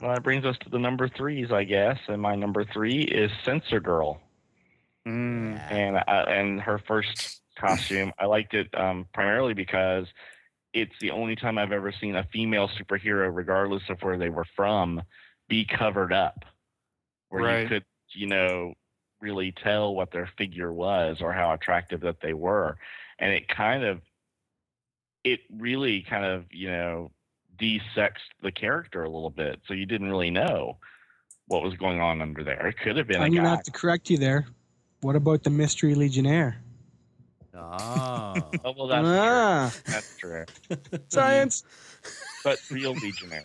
Well, that brings us to the number threes, I guess. And my number three is Sensor Girl. Mm. And uh, and her first costume. I liked it um, primarily because it's the only time I've ever seen a female superhero, regardless of where they were from, be covered up, where Right. you could, you know, really tell what their figure was or how attractive that they were, and it kind of, it really kind of, you know, desexed the character a little bit, so you didn't really know what was going on under there. It could have been a I'm gonna guy. have to correct you there. What about the mystery legionnaire? Oh. Oh, well, that's ah, true. That's true. (laughs) science. but real legionnaire.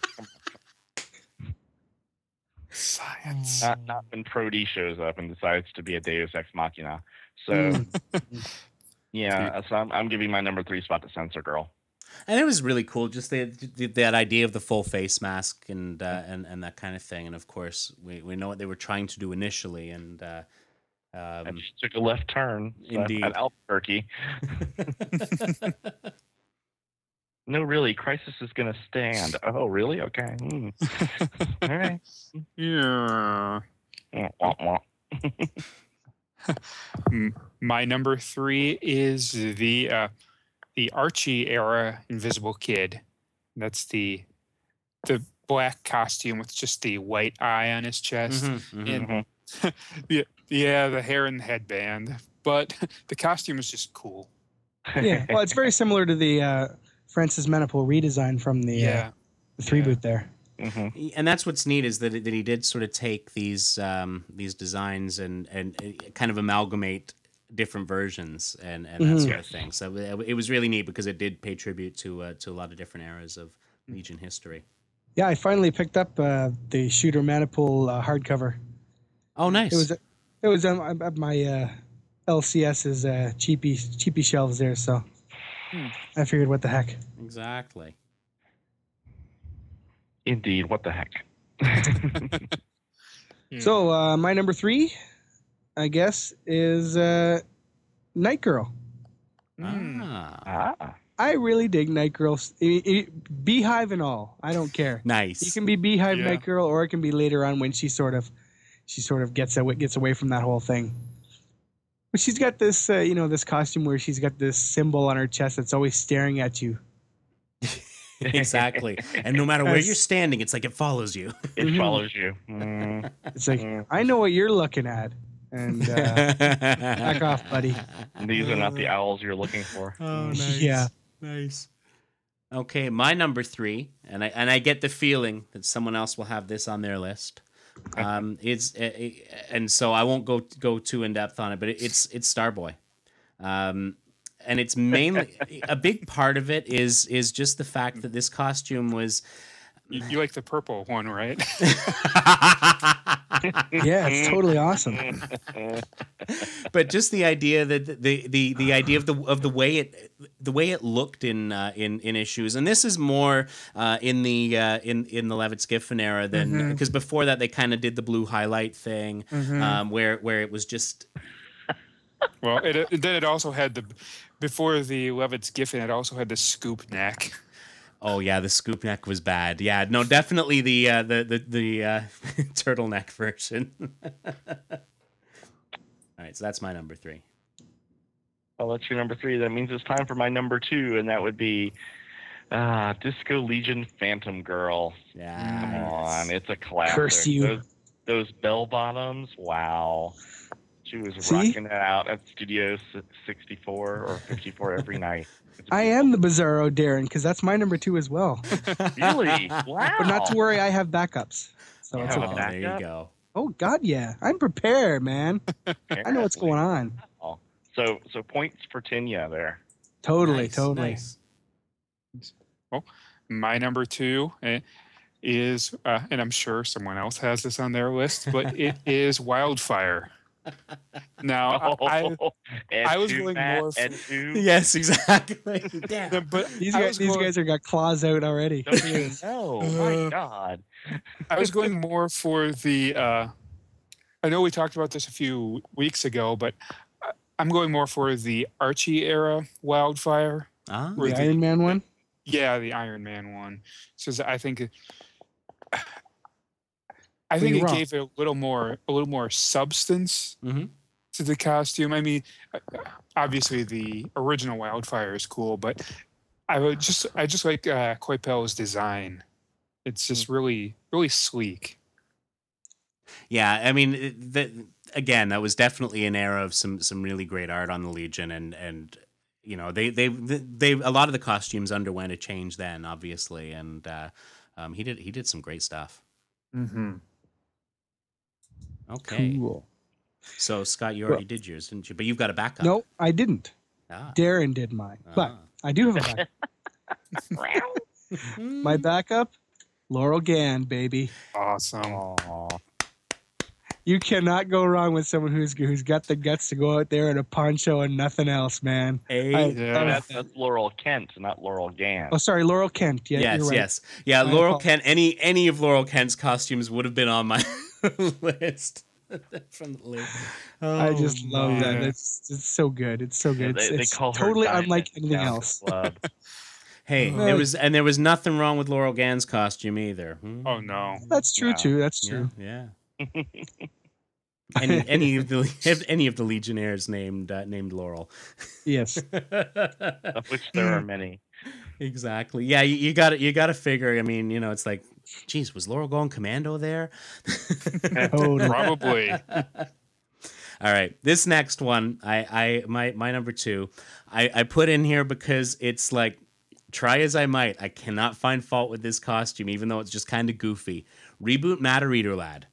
Science. Not not when Proty shows up and decides to be a Deus Ex Machina. So Mm. yeah, so I'm, I'm giving my number three spot to Sensor Girl. and it was really cool, just the, the, that idea of the full face mask and uh, and and that kind of thing. And of course, we we know what they were trying to do initially, and. Uh, And um, she took a left turn so Indeed. at Albuquerque. (laughs) No, really, Crisis is going to stand. Oh, really? Okay. Hmm. (laughs) All right. Yeah. Wah, wah, wah. (laughs) My number three is the uh, the Archie era Invisible Kid. That's the the black costume with just the white eye on his chest. mhm, mhm. And Mhm. Yeah, yeah, the hair and the headband. But (laughs) the costume is just cool. Yeah, (laughs) well, it's very similar to the uh, Francis Manapul redesign from the, uh, Yeah. the three Yeah. boot there. Mhm. and that's what's neat is that, that he did sort of take these um, these designs and and uh, kind of amalgamate different versions and, and that Mhm. sort of thing. So it, it was really neat because it did pay tribute to uh, to a lot of different eras of Legion history. Yeah, I finally picked up uh, the Shooter Manapul uh, hardcover. Oh, nice. It was it was on at my uh, LCS's uh, cheapy cheapy shelves there, so Hmm. I figured, what the heck. exactly. Indeed. What the heck? Yeah. (laughs) So uh, my number three, I guess, is uh, Night Girl. Ah, ah. I really dig Night Girl, i- i- Beehive and all. I don't care. nice. You can be Beehive Yeah. Night Girl, or it can be later on when she sort of, she sort of gets away, gets away from that whole thing. But she's got this, uh, you know, this costume where she's got this symbol on her chest that's always staring at you. (laughs) exactly. And no matter where you're standing, it's like it follows you. It Mhm. follows you. Mm, (laughs) It's like mm. I know what you're looking at, and uh, (laughs) Back off, buddy. These are not the owls you're looking for. Oh, Yeah. Nice. Okay, my number three, and I and I get the feeling that someone else will have this on their list. (laughs) Um, it's uh, uh, and so I won't go go too in depth on it, but it's it's Starboy, um, and it's mainly a big part of it is is just the fact that this costume was. You, you like the purple one, right? (laughs) yeah, it's totally awesome. (laughs) but just the idea that the the the idea of the of the way it the way it looked in uh, in in issues, and this is more uh, in the uh, in in the Levitz Giffen era than because before that they kind of did the blue highlight thing, Mhm. um, where where it was just (laughs) well, it, it- then it also had the before the Levitz Giffen. It also had the scoop neck. oh yeah the scoop neck was bad yeah no definitely the uh, the the the uh, (laughs) turtleneck version. (laughs) All right, so that's my number three. I'll let you number three. That means it's time for my number two, and that would be uh, Disco Legion Phantom Girl. Yeah, Come on, it's a classic. Curse you. Those, those bell bottoms, wow. She was See? rocking it out at Studio 64 or 54 every (laughs) night. I am the Bizarro Darren because that's my number two as well. Really? (laughs) Wow. But not to worry, I have backups. So You it's have oh, okay. there you go. Oh God, yeah, I'm prepared, man. (laughs) I know what's going on. So, so points for Tinya there. Totally, Nice, totally. nice. My number two eh, is, uh, and I'm sure someone else has this on their list, but it (laughs) is Wildfire. Now, I, (laughs) Oh, Ed I was two, going Matt, more for- (laughs) Yes, exactly. (laughs) Damn. But These guys, these going- guys have got claws out already. Don't? My Uh, God. I was going more for the. Uh, I know we talked about this a few weeks ago, but I- I'm going more for the Archie era wildfire. Ah, The the- Iron Man one. Yeah, the Iron Man one. Because I think. I think it wrong. gave it a little more, a little more substance Mhm. to the costume. I mean, obviously the original Wildfire is cool, but I would just, I just like uh, Coipel's design. It's just really, really sleek. Yeah, I mean, it- that again, that was definitely an era of some some really great art on the Legion, and and you know they they they a lot of the costumes underwent a change then, obviously, and uh, um, he did he did some great stuff. Mm-hmm. Okay, Cool. so Scott, you Well- already did yours, didn't you? But you've got a backup. No, I didn't. Ah. Darren did mine, but Ah. I do have a backup. (laughs) My backup, Laurel Gand, baby. Awesome. Aw. You cannot go wrong with someone who's who's got the guts to go out there in a poncho and nothing else, man. Hey. I- Yeah. That's, that's Laurel Kent, not Laurel Gand. Oh, sorry, Laurel Kent. Yeah, yes, you're right. yes, yeah. I Laurel apologize. Kent. Any any of Laurel Kent's costumes would have been on my (laughs) (laughs) list (laughs) from the list. I just Oh, love that. It's it's so good. It's so Yeah, good. they, it's they call totally unlike anything down else. (laughs) Hey, Uh, there was and there was nothing wrong with Laurel Gand's costume either. Hmm? Oh no. That's true Yeah. too. That's true. yeah. any any of the any of the Legionnaires named uh, named Laurel. Yes. of which there are many. exactly. Yeah, you, you got you got to figure. I mean, you know, it's like, geez, was Laurel going commando there? (laughs) Oh, totally. Probably. All right, this next one, I, I, my, my number two, I, I put in here because it's like, try as I might, I cannot find fault with this costume, even though it's just kind of goofy. Reboot Matter Eater Lad,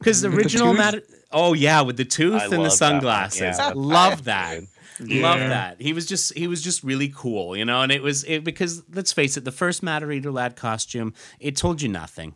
because the With the original? Matter, oh yeah, with the tooth I and the love that sunglasses, Yeah, love that. good. Love that. He was just he was just really cool, you know, and it was it because let's face it, the first Matter Eater Lad costume, it told you nothing.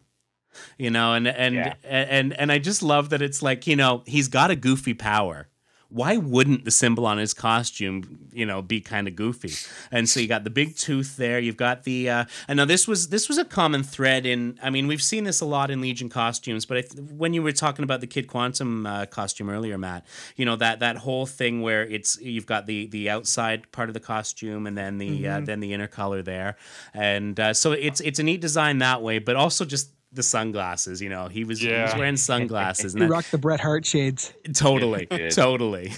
You know, and and Yeah. and and I just love that it's like, you know, he's got a goofy power. Why wouldn't the symbol on his costume, you know, be kind of goofy? And so you got the big tooth there. You've got the. Uh, I know this was this was a common thread in. I mean, we've seen this a lot in Legion costumes, but th- when you were talking about the Kid Quantum uh, costume earlier, Matt, you know that that whole thing where it's you've got the the outside part of the costume and then the uh, then the inner color there, and uh, so it's it's a neat design that way, but also just the sunglasses. You know, he was, he was wearing (laughs) sunglasses, He and that, rocked the Bret Hart shades. totally, He did. totally.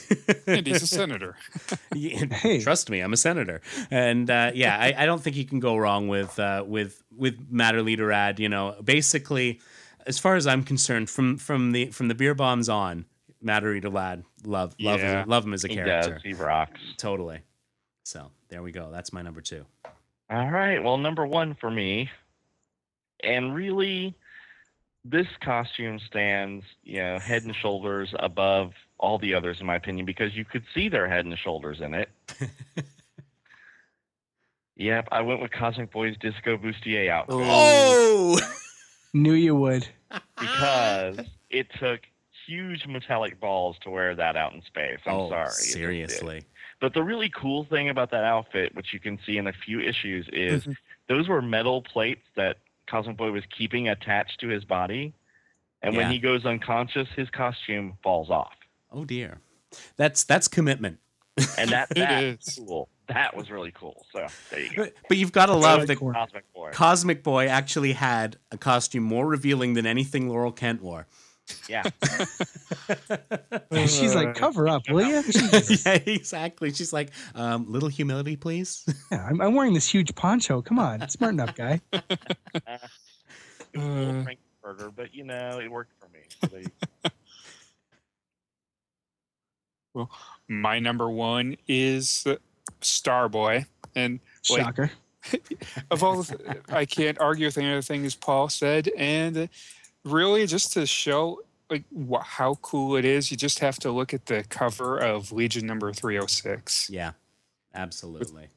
and he's a (laughs) senator. Hey. Trust me, I'm a senator, and uh, yeah, I, I don't think you can go wrong with uh, with with Matter Eater Lad. You know, basically, as far as I'm concerned, from from the from the Bierbaums on, Matter Eater Lad, love love Yeah. love him as a He character, does. He rocks. totally. So there we go. That's my number two. All right. Well, number one for me, and really, this costume stands, you know, head and shoulders above all the others, in my opinion, because you could see their head and shoulders in it. (laughs) yep, I went with Cosmic Boy's Disco Bustier outfit Oh, Knew you would. (laughs) because it took huge metallic balls to wear that out in space. I'm oh, sorry. it just did. seriously. But the really cool thing about that outfit, which you can see in a few issues, is Mm-hmm. those were metal plates that Cosmic Boy was keeping attached to his body. And Yeah. when he goes unconscious, his costume falls off. Oh dear, that's that's commitment. (laughs) And that that's cool. That was really cool. So there you go. But, but you've got to love like that Cosmic Boy. Cosmic Boy actually had a costume more revealing than anything Laurel Kent wore. Yeah. (laughs) And she's like, cover up, will you? (laughs) yeah, exactly. She's like, um, little humility, please. (laughs) Yeah, I'm, I'm wearing this huge poncho. Come on, smarten up, guy. It was a little Uh. Frankfurter, but you know, it worked for me. So there. My number one is Starboy, and like, Shocker. of all, the, I can't argue with any of the things Paul said, and really just to show like wh- how cool it is, you just have to look at the cover of Legion number three hundred six. Yeah, absolutely.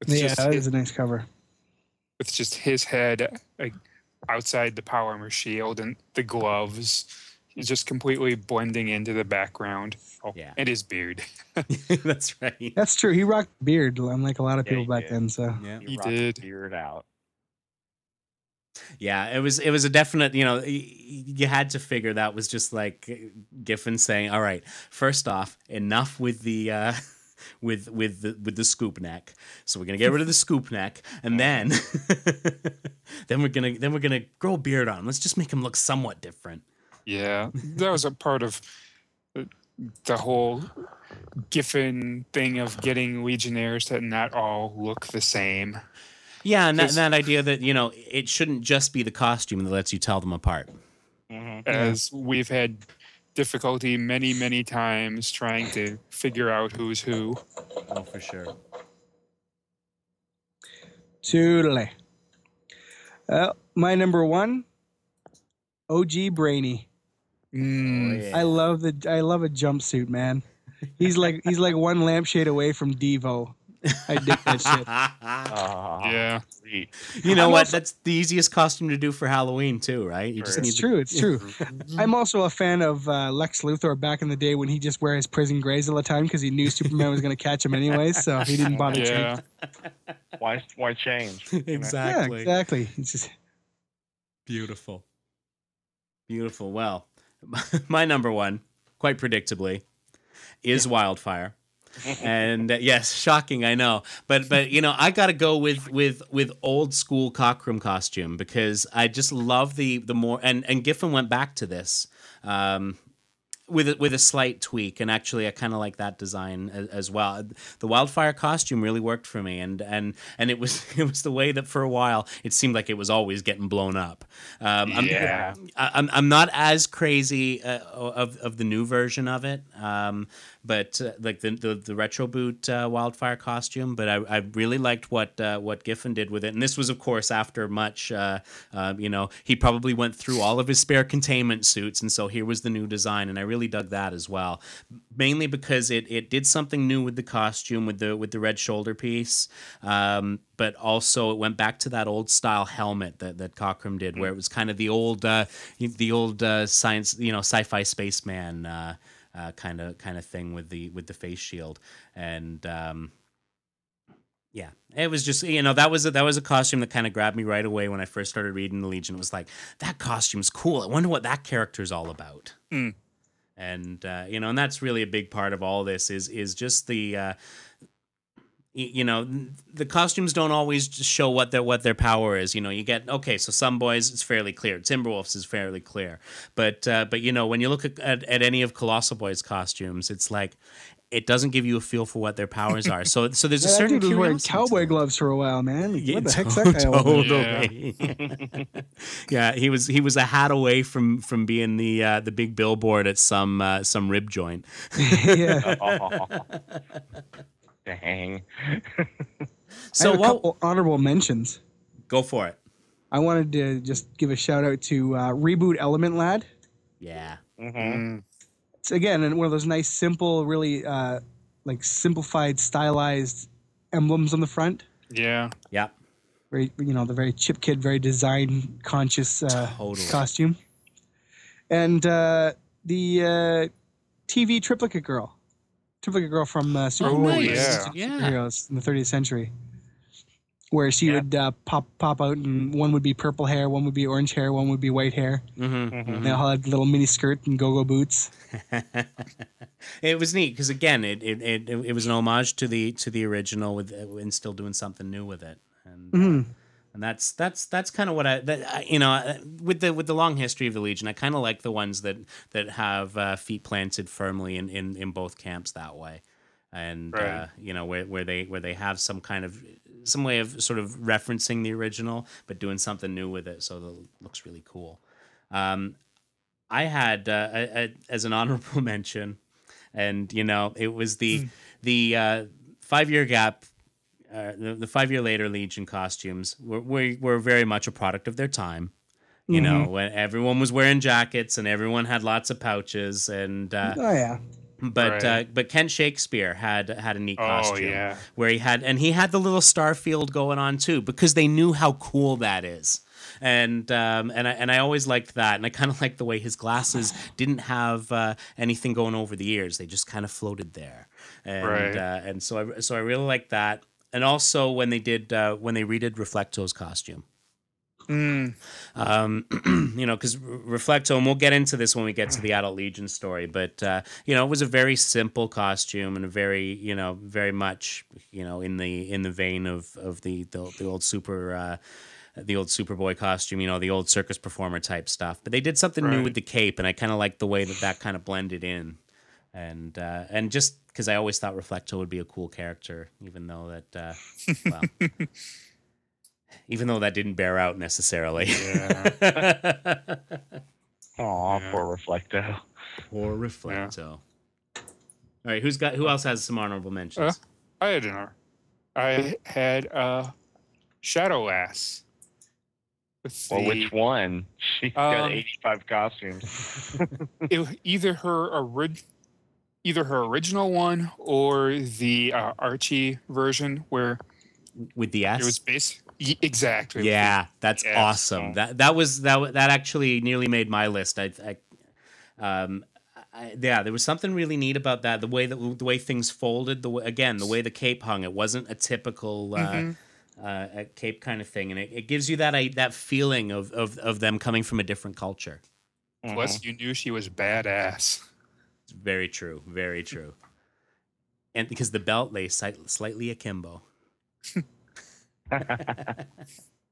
It's Yeah, just that his, is a nice cover. with just his head like outside the power armor shield and the gloves. He's just completely blending into the background. Oh, Yeah. and his beard. (laughs) (laughs) That's right. That's true. He rocked a beard, unlike a lot of Yeah, people back did. then. So Yeah. He rocked did. Beard out. Yeah, it was it was a definite, you know, you had to figure that was just like Giffen saying, "All right, first off, enough with the uh (laughs) with with the with the scoop neck. So we're going to get rid of the scoop neck and then (laughs) then we're going to then we're going to grow a beard on. him. Let's just make him look somewhat different." Yeah, that was a part of the- the whole Giffen thing of getting Legionnaires to not all look the same. Yeah, and that, Just- that idea that, you know, it shouldn't just be the costume that lets you tell them apart. hmm As we've had difficulty many, many times trying to figure out who's who. Oh, for sure. Totally. Uh, my number one, OG Brainy. Mm, I love the I love a jumpsuit, man. He's like he's like one lampshade away from Devo. (laughs) I dig that shit. Ah, (laughs) yeah, sweet. You know I'm what? also- That's the easiest costume to do for Halloween too, right? You just Sure. need It's to- true. It's (laughs) true. I'm also a fan of uh, Lex Luthor back in the day when he just wear his prison grays all the time because he knew Superman was going to catch him anyway, so he didn't bother yeah. changing. Why? Why change? You know? Yeah, exactly. exactly. It's just Beautiful. Beautiful. Well, my number one, quite predictably, is Wildfire. And uh, yes, shocking, I know, but but you know, I got to go with with with old school Cockrum costume because I just love the the more and and Giffen went back to this. Um, with a, with a slight tweak, and actually, I kind of like that design as, as well. The wildfire costume really worked for me, and and and it was (laughs) it was the way that for a while it seemed like it was always getting blown up. Um, I'm, Yeah. I'm I'm not as crazy uh, of of the new version of it, um, but uh, like the, the the retro boot uh, wildfire costume. But I, I really liked what uh, what Giffen did with it, and this was of course after much. Uh, uh, you know, he probably went through all of his spare containment suits, and so here was the new design, and I really dug that as well. Mainly because it it did something new with the costume, with the with the red shoulder piece. Um, but also it went back to that old style helmet that, that Cockrum did, where it was kind of the old, uh, the old uh, science, you know, sci-fi spaceman uh, kind of kind of thing with the with the face shield, and um, yeah, it was just you know that was a, that was a costume that kind of grabbed me right away when I first started reading the Legion. It was like that costume's cool. I wonder what that character's all about. Mm. And uh, you know, and that's really a big part of all this is is just the. Uh, you know the costumes don't always show what their what their power is you know you get okay so Sun Boys it's fairly clear timberwolves is fairly clear but uh, but you know when you look at, at, at any of colossal boys costumes it's like it doesn't give you a feel for what their powers are so so there's a (laughs) Yeah, that certain dude was wearing curiosity to cowboy gloves for a while, man. Yeah, what the heck's that (laughs) guy all about? totally. (laughs) yeah, he was he was a hat away from from being the uh, the big billboard at some uh, some rib joint. yeah. Dang. (laughs) I So have a well, couple honorable mentions. go for it. I wanted to just give a shout out to uh, Reboot Element Lad. Yeah. hmm Mm, It's again one of those nice, simple, really uh, like simplified, stylized emblems on the front. yeah. Yeah. Very, you know, the very Chip Kidd, very design conscious uh, Totally. costume. And uh, the uh, TV triplicate girl, triplicate girl from uh, Super Oh, nice. Yeah. superheroes in the 30th century, where she Yeah. would uh, pop pop out, and one would be purple hair, one would be orange hair, one would be white hair. Mm-hmm. Mhm. They all had little mini skirt and go go boots. (laughs) it was neat because again, it, it it it was an homage to the to the original with and still doing something new with it. And uh, Mhm. And that's that's that's kind of what I that I- you know uh, with the with the long history of the Legion, I kind of like the ones that that have uh, feet planted firmly in, in in both camps that way, and uh, you know where where they where they have some kind of some way of sort of referencing the original but doing something new with it, so that it looks really cool. Um, I had uh, as an (laughs) honorable mention. and you know it was the the uh, five year gap. Uh, the, the five year later Legion costumes were, were were very much a product of their time. You know, when everyone was wearing jackets and everyone had lots of pouches, and uh, Oh yeah. but Right. uh, but Kent Shakespeare had had a neat Oh, costume yeah. where he had and he had the little starfield going on too because they knew how cool that is. And um, and I and I always liked that, and I kind of (laughs) liked the way his glasses didn't have uh, anything going over the ears; they just kind of floated there, and Right. uh, and so I so I really liked that. And also when they did uh, when they redid Reflecto's costume, Mm, um, (clears throat) you know, because Reflecto, and we'll get into this when we get to the Adult Legion story, but uh, you know, it was a very simple costume and a very, you know, very much, you know, in the in the vein of of the the, the old super. Uh, the old Superboy costume, you know, the old circus performer type stuff. But they did something new with the cape, and I kind of liked the way that that kind of blended in, and uh, and just because I always thought Reflecto would be a cool character, even though that, uh, (laughs) well, even though that didn't bear out necessarily. yeah. (laughs) Aw, Yeah. poor Reflecto. Or Reflecto. All right, who's got? Who else has some honorable mentions? I had an I had uh, Shadow Lass. With Well, the- which one? (laughs) She's got Um, 85 costumes. it- either her orig- either her original one or the uh, Archie version where With the S. it was based y- exactly yeah, that's Yes. awesome. That that was that that actually nearly made my list. I, I um. I, yeah, there was something really neat about that. The way that the way things folded, the way, again, the way the cape hung, it wasn't a typical uh, Mhm. uh, a cape kind of thing, and it, it gives you that uh, that feeling of, of of them coming from a different culture. Plus, you knew she was badass. It's very true, very true. And because the belt lay slightly akimbo. (laughs)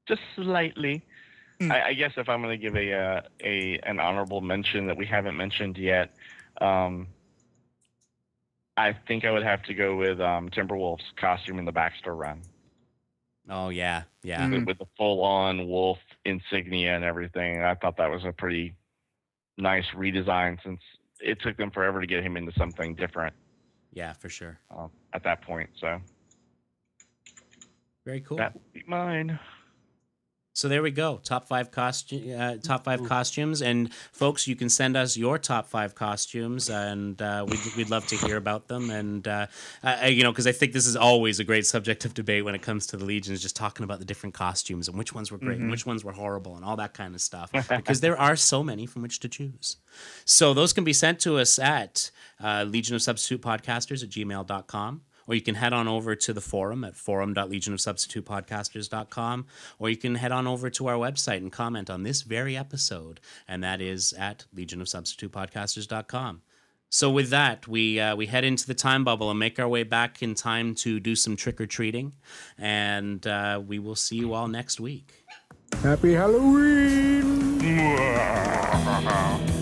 Just slightly. Hmm. I, I guess if I'm going to give a, uh, a an honorable mention that we haven't mentioned yet, um, I think I would have to go with um, Timberwolf's costume in the Baxter run Oh yeah, yeah. Mm. with, with the full-on wolf insignia and everything. I thought that was a pretty nice redesign since it took them forever to get him into something different Yeah, for sure. um, at that point. So Very cool. that mine. So there we go. Top five costume, uh, top five costumes, and folks, you can send us your top five costumes, and uh, we'd we'd love to hear about them. And uh, I, you know, because I think this is always a great subject of debate when it comes to the legions, just talking about the different costumes and which ones were great and which ones were horrible and all that kind of stuff, (laughs) because there are so many from which to choose. So those can be sent to us at uh, Legion of Substitute Podcasters at gmail.com. Or you can head on over to the forum at forum.legionofsubstitutepodcasters.com, or you can head on over to our website and comment on this very episode, and that is at legionofsubstitutepodcasters.com. So with that, we uh, we head into the time bubble and make our way back in time to do some trick or treating, and uh, we will see you all next week. Happy Halloween! (laughs)